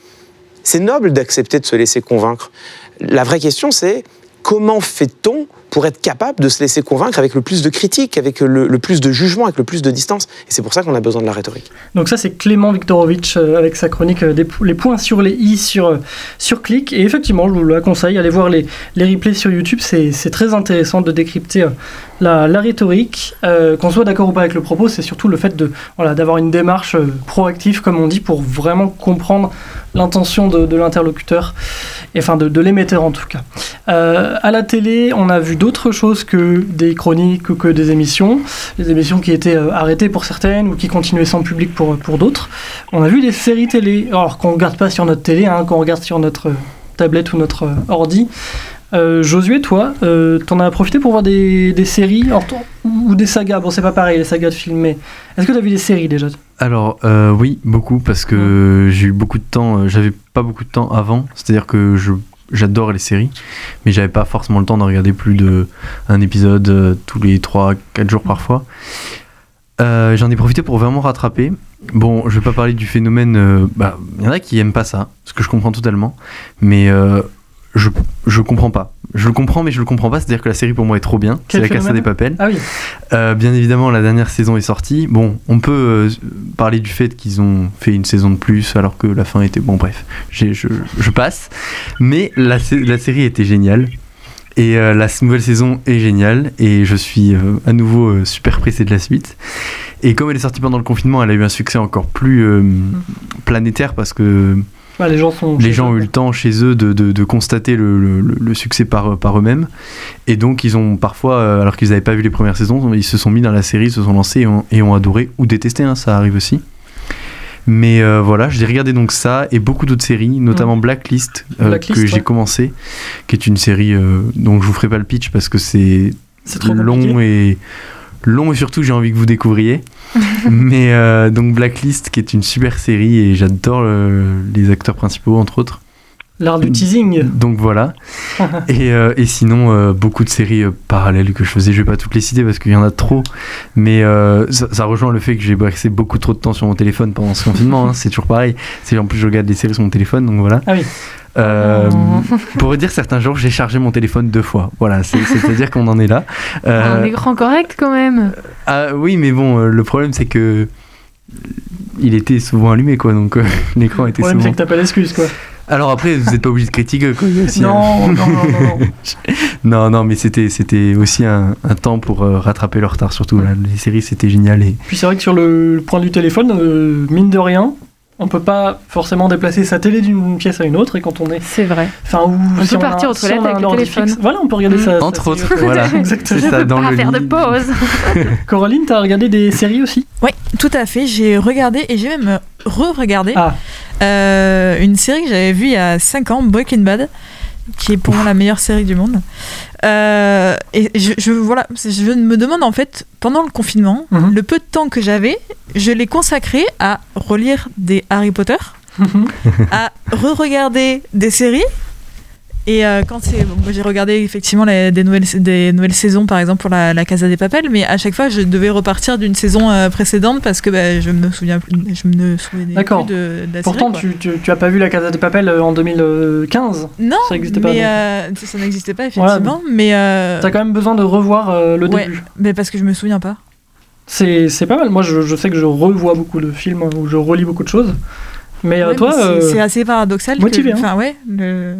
c'est noble d'accepter de se laisser convaincre. La vraie question, c'est comment fait-on pour être capable de se laisser convaincre avec le plus de critique, avec le, plus de jugement, avec le plus de distance Et c'est pour ça qu'on a besoin de la rhétorique. Donc ça c'est Clément Viktorovitch euh, avec sa chronique euh, des les points sur les i sur, euh, sur clic. Et effectivement, je vous la conseille, allez voir les, les replays sur YouTube, c'est très intéressant de décrypter la, la rhétorique. Qu'on soit d'accord ou pas avec le propos, c'est surtout le fait de voilà, d'avoir une démarche proactive, comme on dit, pour vraiment comprendre l'intention de, l'interlocuteur, et enfin de, de l'émetteur en tout cas. Euh, à la télé, on a vu d'autres choses que des chroniques ou que des émissions. Des émissions qui étaient euh, arrêtées pour certaines ou qui continuaient sans public pour, pour d'autres. On a vu des séries télé, alors qu'on regarde pas sur notre télé, hein, qu'on regarde sur notre euh, tablette ou notre euh, ordi. Euh, Josué, toi, euh, t'en as profité pour voir des, des séries alors, ou, ou des sagas? Bon, c'est pas pareil, les sagas de films, mais est-ce que t'as vu des séries déjà? Alors euh, oui, beaucoup parce que j'ai eu beaucoup de temps. J'avais pas beaucoup de temps avant, c'est-à-dire que je j'adore les séries, mais j'avais pas forcément le temps de regarder plus de un épisode tous les 3 4 jours parfois. Euh, J'en ai profité pour vraiment rattraper. Bon, je vais pas parler du phénomène. euh, bah, il y en a qui aiment pas ça, ce que je comprends totalement, mais euh, je je comprends pas. Je le comprends, mais je le comprends pas. C'est-à-dire que la série pour moi est trop bien. C'est la Casa des Papels. Ah oui. Euh, bien évidemment, la dernière saison est sortie. Bon, on peut euh, parler du fait qu'ils ont fait une saison de plus alors que la fin était bon. Bref, je, je passe. Mais la, la série était géniale. Et euh, la nouvelle saison est géniale. Et je suis euh, à nouveau euh, super pressé de la suite. Et comme elle est sortie pendant le confinement, elle a eu un succès encore plus euh, planétaire parce que Ouais, les gens sont. les gens ont eu le temps chez eux de, de- de constater le, le- le succès par, par eux-mêmes. Et donc, ils ont parfois, euh, alors qu'ils n'avaient pas vu les premières saisons, ils se sont mis dans la série, se sont lancés et ont, et ont adoré ou détesté, hein, ça arrive aussi. Mais euh, voilà, j'ai regardé donc ça et beaucoup d'autres séries, notamment Blacklist, euh, Blacklist, que j'ai ouais. commencé, qui est une série euh, dont je vous ferai pas le pitch parce que c'est long compliqué. et long et surtout j'ai envie que vous découvriez. Mais euh, donc Blacklist qui est une super série et j'adore euh, les acteurs principaux entre autres. L'art du teasing. Donc voilà. et, euh, et sinon, euh, beaucoup de séries euh, parallèles que je faisais. Je vais pas toutes les citer parce qu'il y en a trop. Mais ça, ça rejoint le fait que j'ai passé beaucoup trop de temps sur mon téléphone pendant ce confinement. hein. C'est toujours pareil. C'est en plus, je regarde des séries sur mon téléphone. Donc voilà. Ah oui. Euh, pour dire, certains jours, j'ai chargé mon téléphone deux fois. Voilà, c'est- c'est-à-dire qu'on en est là. Euh, Un écran correct quand même. ah oui, mais bon, le problème c'est que il était souvent allumé, quoi. Donc euh, l'écran Le était problème, c'est que t'as pas d'excuse, quoi. Alors après, vous n'êtes pas obligé de critiquer, quoi. aussi Non, non, non, non, non. non, non, mais c'était c'était aussi un, un temps pour euh, rattraper le retard, surtout. Là. Les séries, c'était génial. Et... Puis c'est vrai que sur le point du téléphone, euh, mine de rien, on peut pas forcément déplacer sa télé d'une pièce à une autre et quand on est. C'est vrai. Enfin, ou On si peut a- partir aux toilettes on avec le téléphone. fixe. Voilà, on peut regarder Mm. ça. Entre ça, autres, voilà. Exactement. C'est ça, dans Pas le faire de lit. pause. Coraline, t'as regardé des séries aussi? Oui, tout à fait. J'ai regardé et j'ai même re-regardé Ah. euh, une série que j'avais vue il y a 5 ans, Breaking Bad, qui est pour moi la meilleure série du monde. Euh, et je, je- voilà, je me demande en fait, pendant le confinement, Mhm. le peu de temps que j'avais, je l'ai consacré à relire des Harry Potter, à re-regarder des séries. Et euh, quand c'est, bon, j'ai regardé effectivement les- des, nouvelles, des nouvelles saisons, par exemple pour la, la Casa des Papel, mais à chaque fois je devais repartir d'une saison euh, précédente parce que bah, je me souviens plus, je me souvenais plus de, de la Pourtant, série. tu, tu, tu as pas vu la Casa de Papel euh, en 2015 Non, ça n'existait pas, mais euh, ça, n'existait pas Voilà, effectivement, mais euh, T'as quand même besoin de revoir le ouais, début. mais parce que je me souviens pas. C'est pas mal. Moi, je, je sais que je revois beaucoup de films ou je relis beaucoup de choses. Mais euh, Ouais, toi, c'est- euh, c'est assez paradoxal. motivé, hein. Enfin ouais, le-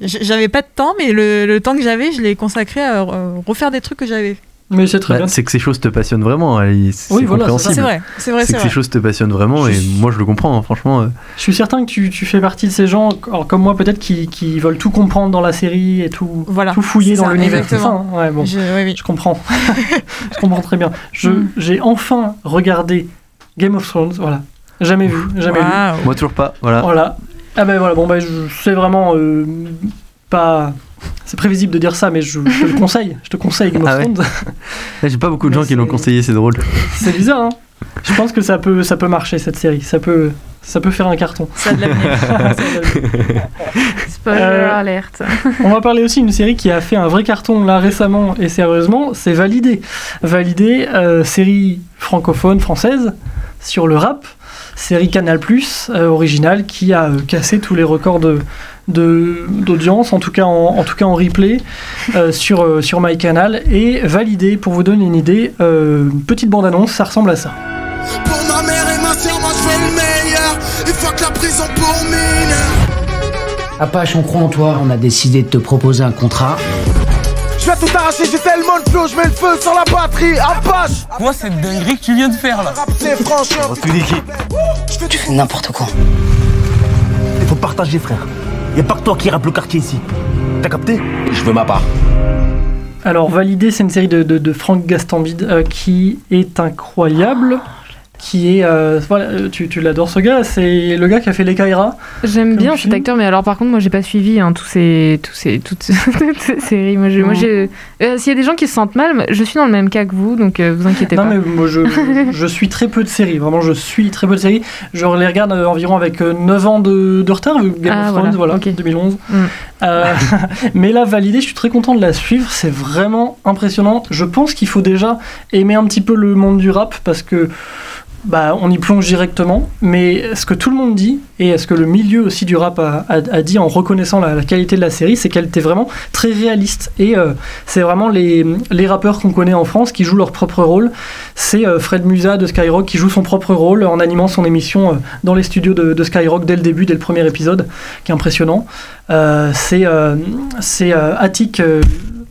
J- j'avais pas de temps, mais le, le temps que j'avais, je l'ai consacré à euh, refaire des trucs que j'avais. mais c'est très Bah, bien. c'est que ces choses te passionnent vraiment. et C'est Oui, voilà, c'est compréhensible. C'est vrai, c'est vrai, C'est que vrai. ces choses te passionnent vraiment et moi je le comprends, hein, franchement. Je suis certain que tu, tu fais partie de ces gens, alors, comme moi peut-être, qui, qui veulent tout comprendre dans la série et tout, Voilà, tout fouiller dans l'univers. C'est ça, exactement. hein ouais, bon. Je- oui, oui. Je comprends. je comprends très bien. Je- Mm. J'ai enfin regardé Game of Thrones, voilà. Jamais vu, jamais lu. Waouh. Moi toujours pas, voilà. Voilà. Ah ben voilà, bon ben je c'est vraiment euh, pas... C'est prévisible de dire ça, mais je, je te le conseille. Je te conseille Game of Ah ouais Thrones. Là, J'ai pas beaucoup de Mais gens qui l'ont conseillé, c'est drôle. C'est bizarre, hein Je pense que ça peut, ça peut marcher cette série. Ça peut, ça peut faire un carton. Ça a de. Spoiler Euh, alerte. On va parler aussi d'une série qui a fait un vrai carton là récemment et sérieusement, c'est Validé. Validé, euh, série francophone française sur le rap, série Canal euh, originale qui a euh, cassé tous les records de de- d'audience, en tout cas en, en tout cas en replay euh, sur euh, sur MyCanal et Validé pour vous donner une idée, euh, une petite bande annonce, ça ressemble à ça. Pour ma mère et ma soeur, moi je veux le meilleur. Il faut que la prison pour mineurs. Apache, on croit en toi. On a décidé de te proposer un contrat. Je vais tout arracher, j'ai tellement de flow, je mets le feu sur la batterie. Apache Quoi cette dinguerie que tu viens de faire là C'est franchement. Tu fais n'importe quoi. Il faut partager frère. Y'a pas que toi qui rappe le quartier ici. T'as capté? Je veux ma part. Alors, Validé, c'est une série de, de, de Franck Gastambide euh, qui est incroyable. Qui est. euh, voilà, euh, tu, tu l'adores ce gars, c'est le gars qui a fait les Kaira. J'aime bien cet film. acteur, mais alors par contre, moi j'ai pas suivi hein, tous ces, tous ces, toutes, toutes ces séries. Moi, je- moi, j'ai- euh, S'il y a des gens qui se sentent mal, je suis dans le même cas que vous, donc euh, vous inquiétez Non, pas. mais moi, je, je suis très peu de séries. Vraiment, je suis très peu de séries. Je les regarde environ avec euh, 9 ans de, de retard, Game Ah, of Thrones, voilà, voilà, ok. 2011. Mm. Mais là, Validé, je suis très content de la suivre. C'est vraiment impressionnant. Je pense qu'il faut déjà aimer un petit peu le monde du rap parce que. Bah, on y plonge directement, mais ce que tout le monde dit, et ce que le milieu aussi du rap a, dit en reconnaissant la, qualité de la série, c'est qu'elle était vraiment très réaliste. Et euh, c'est vraiment les, rappeurs qu'on connaît en France qui jouent leur propre rôle. C'est euh, Fred Musa de Skyrock qui joue son propre rôle en animant son émission euh, dans les studios de, de Skyrock dès le début, dès le premier épisode, qui est impressionnant. C'est Attic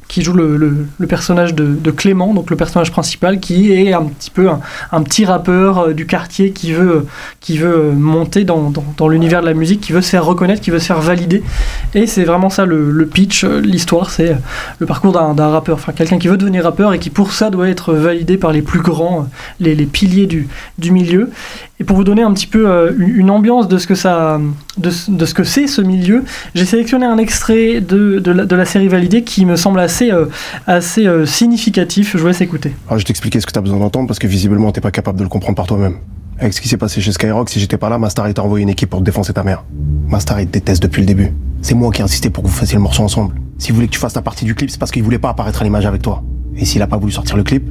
qui joue le, le- personnage de, de Clément, donc le personnage principal, qui est un petit peu un, petit rappeur euh, du quartier qui veut, qui veut monter dans, dans- l'univers de la musique, qui veut se faire reconnaître, qui veut se faire valider. Et c'est vraiment ça le, le pitch, euh, l'histoire, c'est euh, le parcours d'un rappeur, enfin quelqu'un qui veut devenir rappeur et qui pour ça doit être validé par les plus grands, les, les piliers du, du milieu. Et pour vous donner un petit peu une ambiance de ce que ça, de, ce- que c'est ce milieu, j'ai sélectionné un extrait de, la, la série validée qui me semble assez, euh, euh, significatif. Je vous laisse écouter. Alors, je vais ce que tu as besoin d'entendre parce que visiblement, t'es pas capable de le comprendre par toi-même. Avec ce qui s'est passé chez Skyrock, si j'étais pas là, Mastar t'a envoyé une équipe pour te défoncer ta mère. Mastar il te déteste depuis le début. C'est moi qui ai insisté pour que vous fassiez le morceau ensemble. S'il voulait que tu fasses ta partie du clip, c'est parce qu'il voulait pas apparaître à l'image avec toi. Et s'il a pas voulu sortir le clip,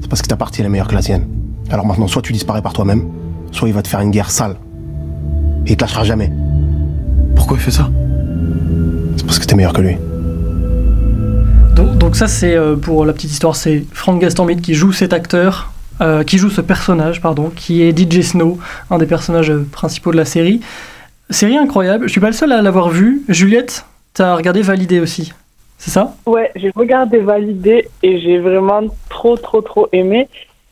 c'est parce que ta partie est meilleure que la sienne. Alors maintenant, soit tu disparais par toi-même, soit il va te faire une guerre sale. Et il te lâchera jamais. Pourquoi il fait ça? C'est parce que t'es meilleur que lui. Donc, donc ça, c'est euh, pour la petite histoire, c'est Frank Gastambide qui joue cet acteur, euh, qui joue ce personnage, pardon, qui est DJ Snow, un des personnages euh, principaux de la série. Série incroyable, je suis pas le seul à l'avoir vu. Juliette, t'as regardé Validé aussi, c'est ça? Ouais, j'ai regardé Validé et j'ai vraiment trop, trop, trop aimé.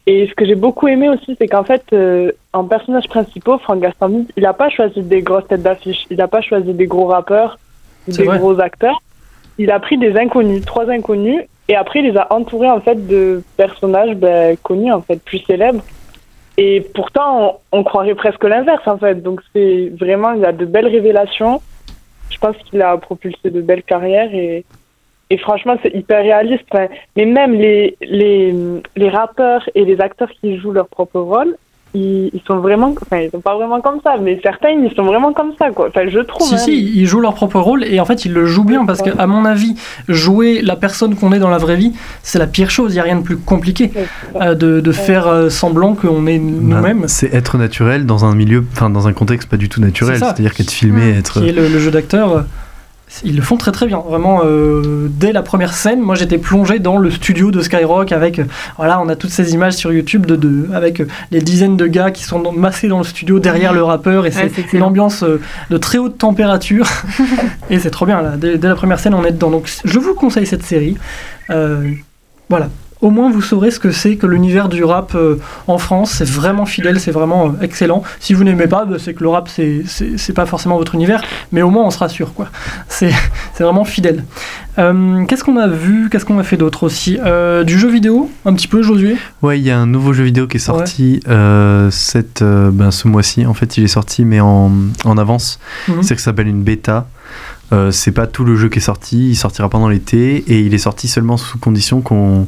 Et ce que j'ai beaucoup aimé aussi, c'est qu'en fait, euh, en personnage principal, Franck Gastambide, il n'a pas choisi des grosses têtes d'affiche, il n'a pas choisi des gros rappeurs, des vrai. gros acteurs. Il a pris des inconnus, trois inconnus, et après, il les a entourés en fait de personnages ben, connus, en fait, plus célèbres. Et pourtant, on, on croirait presque l'inverse, en fait. Donc, c'est vraiment, il a de belles révélations. Je pense qu'il a propulsé de belles carrières et, et franchement, c'est hyper réaliste. Enfin, mais même les, les, les rappeurs et les acteurs qui jouent leur propre rôle, ils, ils sont vraiment, enfin, ils sont pas vraiment comme ça, mais certains, ils sont vraiment comme ça, quoi. Enfin, je trouve. Si, hein. si, ils jouent leur propre rôle et en fait ils le jouent bien parce que, à mon avis, jouer la personne qu'on est dans la vraie vie, c'est la pire chose. Il n'y a rien de plus compliqué euh, de, de faire euh, semblant qu'on est nous-mêmes. Bah, C'est être naturel dans un milieu, enfin dans un contexte pas du tout naturel. C'est-à-dire qu'être filmé, être. qui est le, le jeu d'acteur. Ils le font très très bien, vraiment. euh, dès la première scène, moi j'étais plongé dans le studio de Skyrock avec, euh, voilà, on a toutes ces images sur YouTube de, de avec euh, les dizaines de gars qui sont dans- massés dans le studio derrière le rappeur et Ouais, c'est c'est une ambiance de très haute température et c'est trop bien là. Dès, dès la première scène, on est dedans. Donc je vous conseille cette série. Voilà. Au moins, vous saurez ce que c'est que l'univers du rap euh, en France. C'est vraiment fidèle, c'est vraiment euh, excellent. Si vous n'aimez pas, bah, c'est que le rap, c'est- pas forcément votre univers, mais au moins, on se rassure, quoi. C'est c'est vraiment fidèle. Euh, Qu'est-ce qu'on a vu? Qu'est-ce qu'on a fait d'autre aussi? Du jeu vidéo, un petit peu, Josué? Ouais, il y a un nouveau jeu vidéo qui est sorti cette, ben, ce mois-ci. En fait, il est sorti, mais en, en avance. Mhm. C'est que ça s'appelle une bêta. C'est pas tout le jeu qui est sorti. Il sortira pendant l'été et il est sorti seulement sous condition qu'on.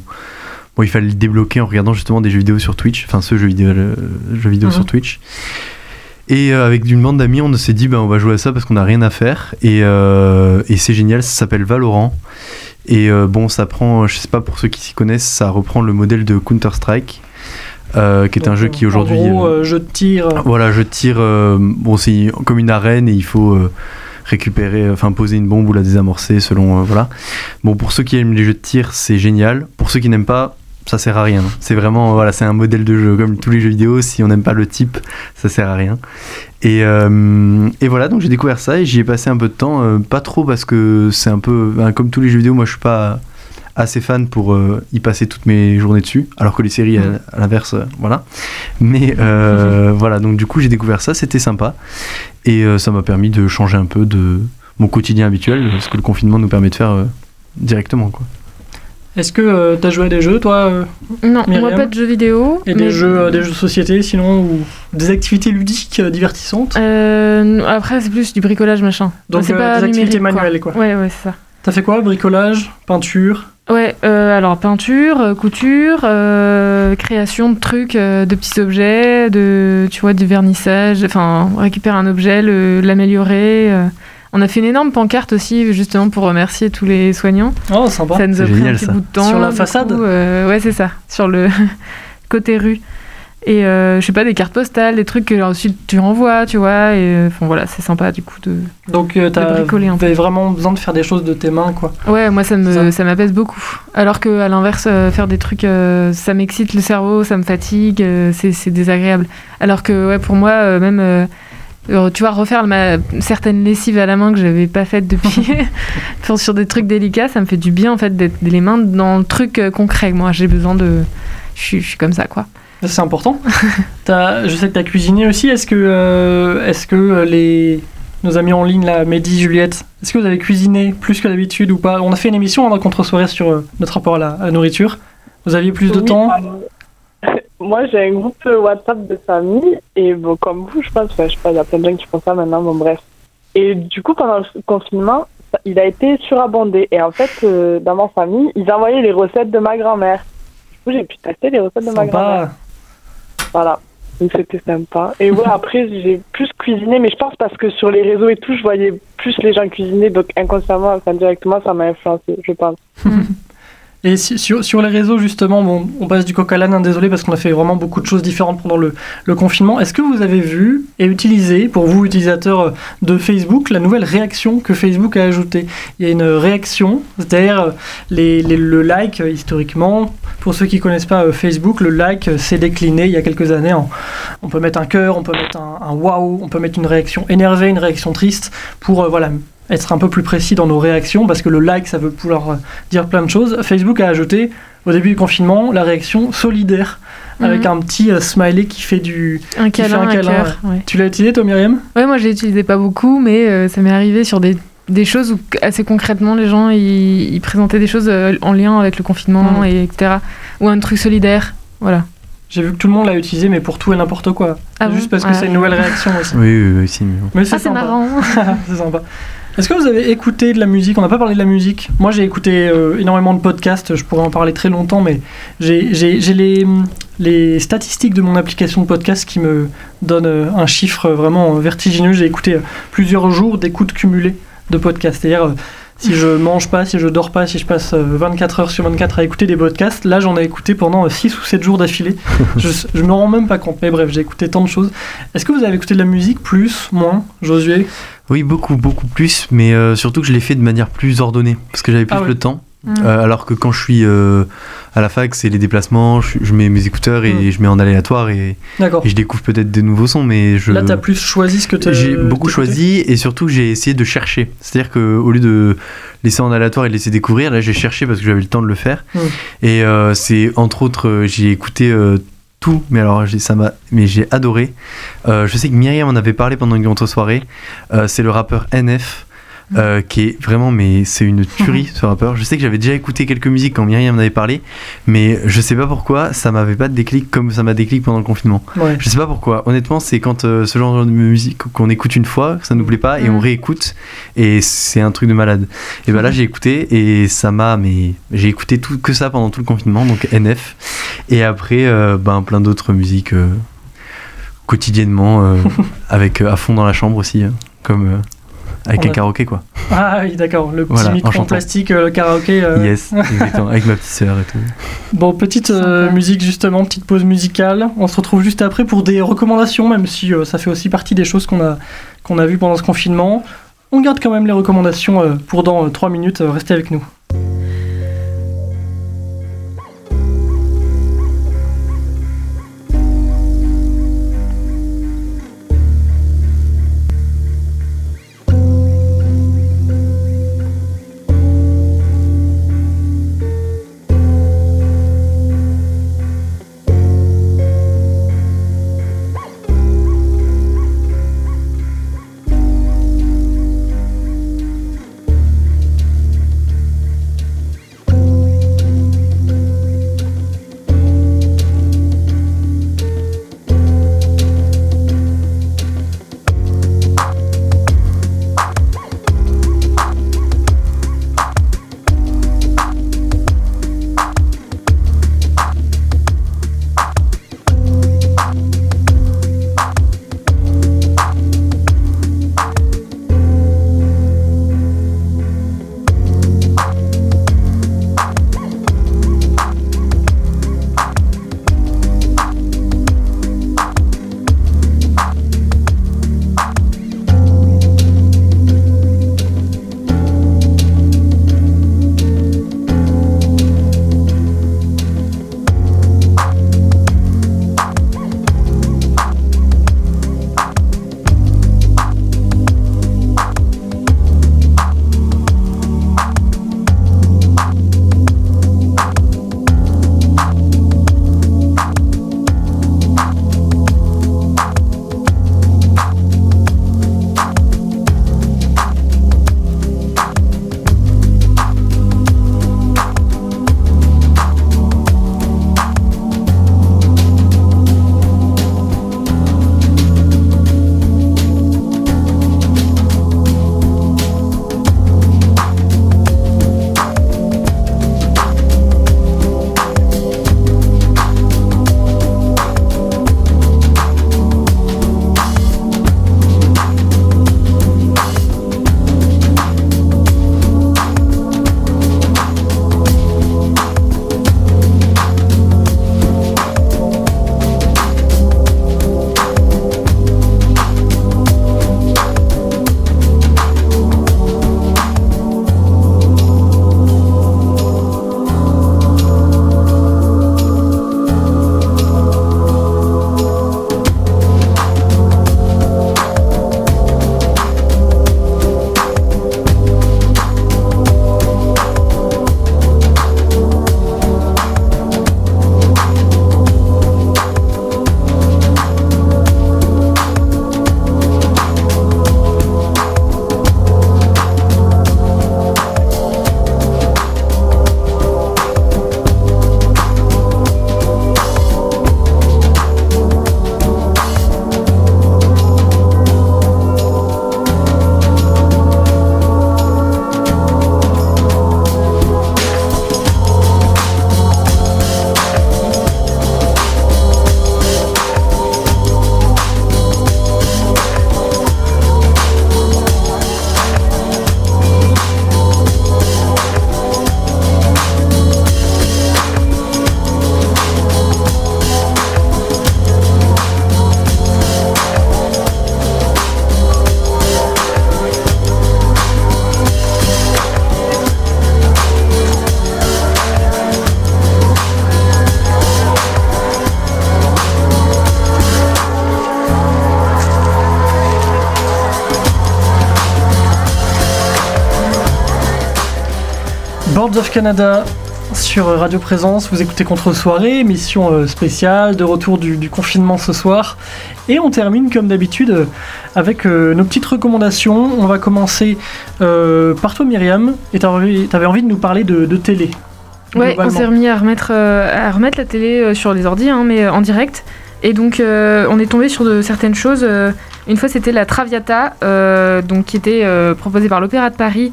Bon, il fallait le débloquer en regardant justement des jeux vidéo sur Twitch. Enfin, ce jeu vidéo, le jeu vidéo Mhm. sur Twitch. Et euh, avec une bande d'amis, on s'est dit, ben, on va jouer à ça parce qu'on n'a rien à faire. Et, euh, et c'est génial, ça s'appelle Valorant. Et euh, bon, ça prend, je sais pas pour ceux qui s'y connaissent, ça reprend le modèle de Counter-Strike, euh, qui est un jeu qui aujourd'hui. Euh, jeu de tir. voilà, je tire. euh, bon, c'est comme une arène et il faut récupérer, enfin poser une bombe ou la désamorcer selon. voilà. Bon, pour ceux qui aiment les jeux de tir, c'est génial. Pour ceux qui n'aiment pas, ça sert à rien. C'est vraiment, voilà, c'est un modèle de jeu comme tous les jeux vidéo. Si on n'aime pas le type, ça sert à rien. Et, euh, et voilà, donc j'ai découvert ça et j'y ai passé un peu de temps. euh, pas trop parce que c'est un peu, ben, comme tous les jeux vidéo, moi je suis pas assez fan pour euh, y passer toutes mes journées dessus, alors que les séries, à, à l'inverse, euh, voilà. Mais euh, voilà, donc du coup j'ai découvert ça, c'était sympa. Et ça m'a permis de changer un peu de mon quotidien habituel, ce que le confinement nous permet de faire directement. Quoi. Est-ce que tu as joué à des jeux, toi euh, Non, moi Myriam pas de jeux vidéo. Et mais- des jeux, euh, des jeux de société, sinon, ou des activités ludiques euh, divertissantes Euh, après, c'est plus du bricolage machin. Donc, c'est euh, pas des activités manuelles, quoi. Ouais, ouais, c'est ça. T'as fait quoi Bricolage Peinture Ouais, euh, alors peinture, euh, couture, euh, création de trucs, euh, de petits objets, de, tu vois, du vernissage, enfin, récupérer un objet, l'améliorer. On a fait une énorme pancarte aussi, justement, pour remercier tous les soignants. Oh, sympa. Ça nous a C'est pris génial, un petit ça. bout de temps. Sur la façade coup, euh, Ouais, c'est ça, sur le côté rue. Et euh, je sais pas, des cartes postales, des trucs que ensuite tu renvoies, tu vois. Et euh, enfin voilà, c'est sympa du coup de. Donc, euh, t'as bricoler peu. t'avais vraiment besoin de faire des choses de tes mains, quoi. Ouais, moi ça me ça m'apaise beaucoup. Alors que à l'inverse, euh, faire des trucs, euh, ça m'excite le cerveau, ça me fatigue, euh, c'est c'est désagréable. Alors que ouais, pour moi, euh, même tu vois, refaire ma certaines lessives à la main que j'avais pas faites depuis, sur des trucs délicats, ça me fait du bien en fait d'être les mains dans le truc euh, concret. Moi, j'ai besoin de, je suis je suis comme ça quoi. C'est important. T'as- je sais que tu as cuisiné aussi. Est-ce que, euh, est-ce que euh, les, nos amis en ligne, là, Mehdi, Juliette, est-ce que vous avez cuisiné plus que d'habitude ou pas? On a fait une émission en contre-soirée sur euh, notre rapport à la, à la nourriture. Vous aviez plus de temps? euh, Moi, j'ai un groupe WhatsApp de famille et bon, comme vous, je pense, je sais pas, il y a plein de gens qui font ça maintenant, bon, bref. Et du coup, pendant le confinement, ça- il a été surabondé. Et en fait, euh, dans ma famille, ils envoyaient les recettes de ma grand-mère. Du coup, j'ai pu tester les recettes de ma grand-mère. Voilà. Donc c'était sympa. Et ouais, après, j'ai plus cuisiné, mais je pense parce que sur les réseaux et tout, je voyais plus les gens cuisiner, donc inconsciemment, enfin directement, ça m'a influencé, je pense. Et sur, les réseaux, justement, bon, on passe du coq à l'âne, hein, désolé, parce qu'on a fait vraiment beaucoup de choses différentes pendant le, confinement. Est-ce que vous avez vu et utilisé, pour vous, utilisateurs de Facebook, la nouvelle réaction que Facebook a ajoutée? Il y a une réaction, c'est-à-dire le like, historiquement, pour ceux qui connaissent pas euh, Facebook, le like s'est décliné il y a quelques années. on peut mettre un cœur, on peut mettre un, un waouh, on peut mettre une réaction énervée, une réaction triste, pour euh, voilà être un peu plus précis dans nos réactions, parce que le like, ça veut pouvoir dire plein de choses. Facebook a ajouté, au début du confinement, la réaction solidaire, avec Mhm. un petit euh, smiley qui fait du... Un qui fait câlin, un cœur, ouais. ouais. Tu l'as utilisé, toi, Myriam? Ouais, moi je l'utilisais pas beaucoup, mais euh, ça m'est arrivé sur des, des choses où assez concrètement les gens ils, ils présentaient des choses euh, en lien avec le confinement Mm. et etc. Ou un truc solidaire, voilà. J'ai vu que tout le monde l'a utilisé, mais pour tout et n'importe quoi. Ah Juste bon parce que Ouais. c'est une nouvelle réaction aussi. Oui, oui, oui, si, mais bon. Mais c'est Ah, marrant. c'est sympa. Est-ce que vous avez écouté de la musique? On n'a pas parlé de la musique. Moi, j'ai écouté euh, énormément de podcasts. Je pourrais en parler très longtemps, mais j'ai les, les statistiques de mon application de podcast qui me donnent euh, un chiffre vraiment euh, vertigineux. J'ai écouté plusieurs jours d'écoute cumulée de podcasts. C'est-à-dire, si je mange pas, si je dors pas, si je passe euh, 24 heures sur 24 à écouter des podcasts, là, j'en ai écouté pendant 6 ou 7 jours d'affilée. je, je me rends même pas compte. Mais bref, j'ai écouté tant de choses. Est-ce que vous avez écouté de la musique Plus Moins Josué? Oui, beaucoup, beaucoup plus, mais euh, surtout que je l'ai fait de manière plus ordonnée, parce que j'avais plus Ah ouais. le temps. Mm. Euh, alors que quand je suis euh, à la fac, c'est les déplacements, je, je mets mes écouteurs et Mm. je mets en aléatoire et, je découvre peut-être des nouveaux sons, mais je... Là, t'as plus choisi ce que t'as- J'ai beaucoup choisi et surtout j'ai essayé de chercher. C'est-à-dire qu'au lieu de laisser en aléatoire et laisser découvrir, là j'ai cherché parce que j'avais le temps de le faire. Mm. Et euh, c'est entre autres, j'ai écouté tout, mais alors mais j'ai adoré. Euh, je sais que Myriam en avait parlé pendant une grande soirée. Euh, c'est le rappeur NF. Euh, qui est vraiment mais c'est une tuerie ce rappeur. Je sais que j'avais déjà écouté quelques musiques quand Myriam en avait parlé mais je sais pas pourquoi ça m'avait pas de déclic comme ça m'a déclic pendant le confinement. Ouais. je sais pas pourquoi. Honnêtement c'est quand euh, ce genre de musique qu'on écoute une fois ça nous plaît pas et on réécoute et c'est un truc de malade. Et ben là j'ai écouté et ça m'a mais j'ai écouté tout que ça pendant tout le confinement donc NF et après euh, ben plein d'autres musiques quotidiennement avec à fond dans la chambre aussi hein, comme avec On un a- karaoké quoi Ah oui, d'accord. Le petit Voilà, micro en plastique, euh, le karaoké. euh. yes exactement avec ma petite sœur et tout Bon, petite euh, musique justement, petite pause musicale. On se retrouve juste après pour des recommandations, même si euh, ça fait aussi partie des choses qu'on a, qu'on a vues pendant ce confinement. On garde quand même les recommandations euh, pour dans 3 minutes. euh, restez avec nous. Boards of Canada sur Radio Présence. Vous écoutez Contre Soirée, émission euh, spéciale de retour du, du confinement ce soir. Et on termine comme d'habitude avec euh, nos petites recommandations. On va commencer euh, par toi Myriam. Et tu avais envie de nous parler de, de télé. Ouais, on s'est remis à remettre, euh, à remettre la télé sur les ordi, hein, mais en direct. Et donc, on est tombé sur de certaines choses. une fois, c'était la Traviata, donc, qui était proposée par l'Opéra de Paris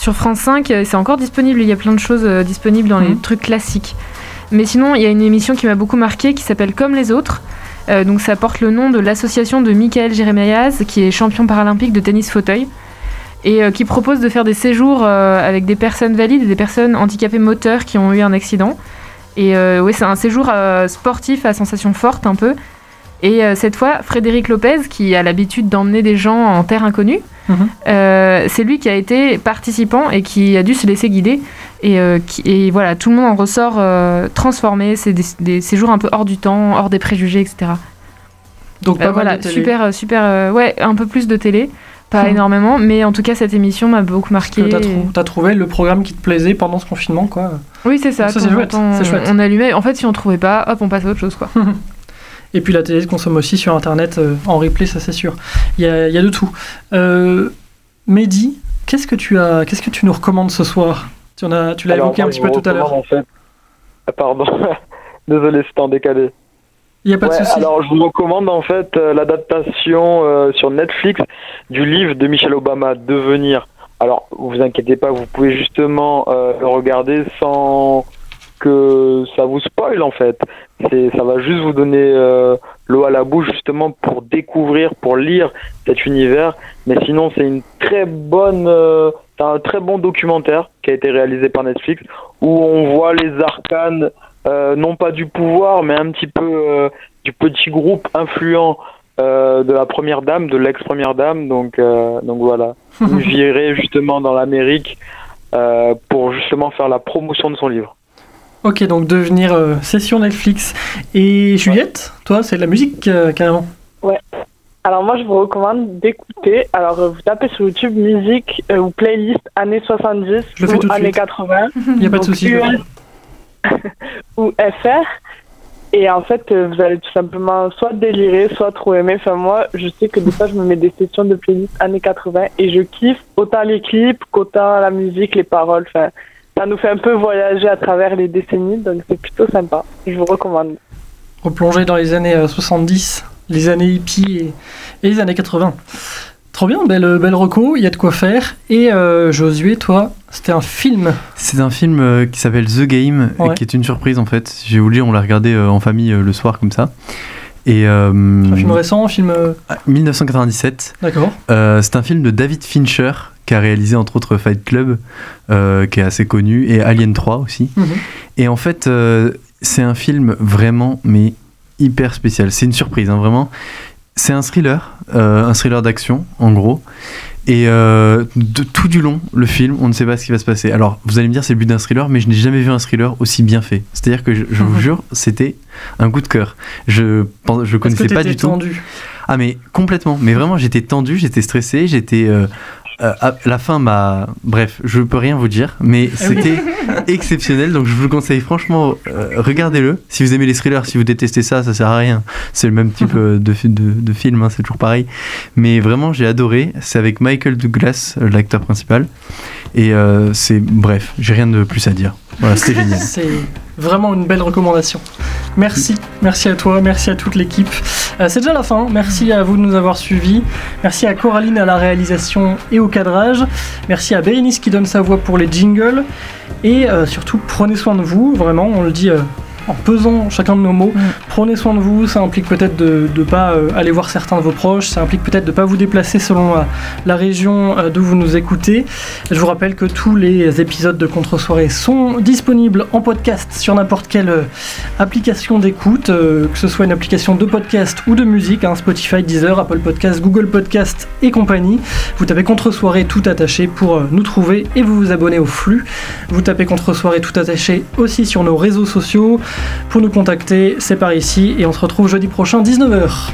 sur France 5. Euh, C'est encore disponible, il y a plein de choses euh, disponibles dans les Mhm. trucs classiques. Mais sinon, il y a une émission qui m'a beaucoup marqué qui s'appelle Comme les autres. Euh, donc, ça porte le nom de l'association de Michael Jérémiaz, qui est champion paralympique de tennis fauteuil et euh, qui propose de faire des séjours euh, avec des personnes valides et des personnes handicapées moteurs qui ont eu un accident. Et ouais, c'est un séjour sportif à sensation forte un peu. Et euh, cette fois, Frédéric Lopez, qui a l'habitude d'emmener des gens en terre inconnue, Mhm. euh, c'est lui qui a été participant et qui a dû se laisser guider. Et, euh, qui- et voilà, tout le monde en ressort transformé. C'est des, des séjours un peu hors du temps, hors des préjugés, etc. Donc pas mal voilà, de télé. super, super, ouais, un peu plus de télé, pas Mhm. énormément, mais en tout cas cette émission m'a beaucoup marqué. T'as trou- trouvé le programme qui te plaisait pendant ce confinement, quoi. Oui, c'est ça. Ça, c'est chouette, chouette. On allumait. En fait, si on trouvait pas, hop, on passe à autre chose, quoi. Et puis la télé se consomme aussi sur Internet euh, en replay, ça c'est sûr. Il y a, y a de tout. Euh, Mehdi, qu'est-ce que tu as, qu'est-ce que tu nous recommandes ce soir? Tu en as, tu l'as évoqué un petit peu tout à l'heure. recommande, En fait... Ah, Pardon, désolé, c'était en décalé. Il y a pas de souci. Alors, je vous recommande en fait euh, l'adaptation euh, sur Netflix du livre de Michelle Obama, Devenir. Alors, vous inquiétez pas, vous pouvez justement le regarder sans que ça vous spoil en fait. C'est, ça va juste vous donner euh, l'eau à la bouche justement pour découvrir, pour lire cet univers. Mais sinon, c'est une très bonne, euh, c'est un très bon documentaire qui a été réalisé par Netflix où on voit les arcanes, euh, non pas du pouvoir, mais un petit peu euh, du petit groupe influent euh, de la première dame, de l'ex-première dame. Donc, euh, donc voilà, virée justement dans l'Amérique euh, pour justement faire la promotion de son livre. Ok, donc devenir euh, session Netflix. Et Juliette, toi, c'est de la musique euh, carrément. Ouais. Alors moi je vous recommande d'écouter. Alors euh, vous tapez sur YouTube musique euh, ou playlist années 70 Je ou années suite. 80. Il y a pas de souci, US ou FR. Et en fait vous allez tout simplement soit délirer, soit trop aimer. Enfin moi je sais que des fois je me mets des sessions de playlist années 80 et je kiffe autant les clips qu'autant la musique, les paroles. Enfin ça nous fait un peu voyager à travers les décennies donc c'est plutôt sympa. Je vous recommande. Replonger dans les années euh, 70, les années hippies et, et les années 80. Trop bien, belle, belle reco, il y a de quoi faire. Et euh, Josué, toi, c'était un film. C'est un film euh, qui s'appelle The Game, et qui est une surprise en fait. Je vais vous le dire, on l'a regardé euh, en famille euh, le soir comme ça. Et, euh, Un film récent, un film. euh, 1997. D'accord. Euh, c'est un film de David Fincher qui a réalisé entre autres Fight Club, euh, qui est assez connu, et Alien 3 aussi. Mhm. Et en fait, euh, c'est un film vraiment, mais hyper spécial. C'est une surprise, hein, vraiment. C'est un thriller, euh, un thriller d'action, en gros. Et euh, de tout du long, le film, on ne sait pas ce qui va se passer. Alors, vous allez me dire, c'est le but d'un thriller, mais je n'ai jamais vu un thriller aussi bien fait. C'est-à-dire que je, je vous jure, c'était un coup de cœur. Je que connaissais pas du tout. Ah mais complètement. Mais vraiment, j'étais tendu, j'étais stressé, j'étais. euh, euh, à- la fin m'a. Bref, je peux rien vous dire, mais Ah c'était exceptionnel. Donc je vous le conseille franchement, euh, regardez-le. Si vous aimez les thrillers, si vous détestez ça, ça sert à rien. C'est le même type euh, de, de, de film, hein, c'est toujours pareil. Mais vraiment, j'ai adoré. C'est avec Michael Douglas, l'acteur principal. Et euh, c'est. Bref, j'ai rien de plus à dire. C'est vraiment une belle recommandation. Merci, merci à toi, merci à toute l'équipe. Euh, c'est déjà la fin. Merci à vous de nous avoir suivis. Merci à Coraline à la réalisation et au cadrage. Merci à Bérénice qui donne sa voix pour les jingles. Et euh, surtout, prenez soin de vous. Vraiment, on le dit. euh, en pesant chacun de nos mots, prenez soin de vous, ça implique peut-être de ne pas euh, aller voir certains de vos proches, ça implique peut-être de ne pas vous déplacer selon la, la région euh, d'où vous nous écoutez. Je vous rappelle que tous les épisodes de Contre-soirée sont disponibles en podcast sur n'importe quelle euh, application d'écoute, que ce soit une application de podcast ou de musique, hein, Spotify, Deezer, Apple Podcast, Google Podcast et compagnie. Vous tapez Contre-soirée tout attaché pour nous trouver et vous vous abonnez au flux. Vous tapez Contre-soirée tout attaché aussi sur nos réseaux sociaux. Pour nous contacter, c'est par ici et on se retrouve jeudi prochain 19h.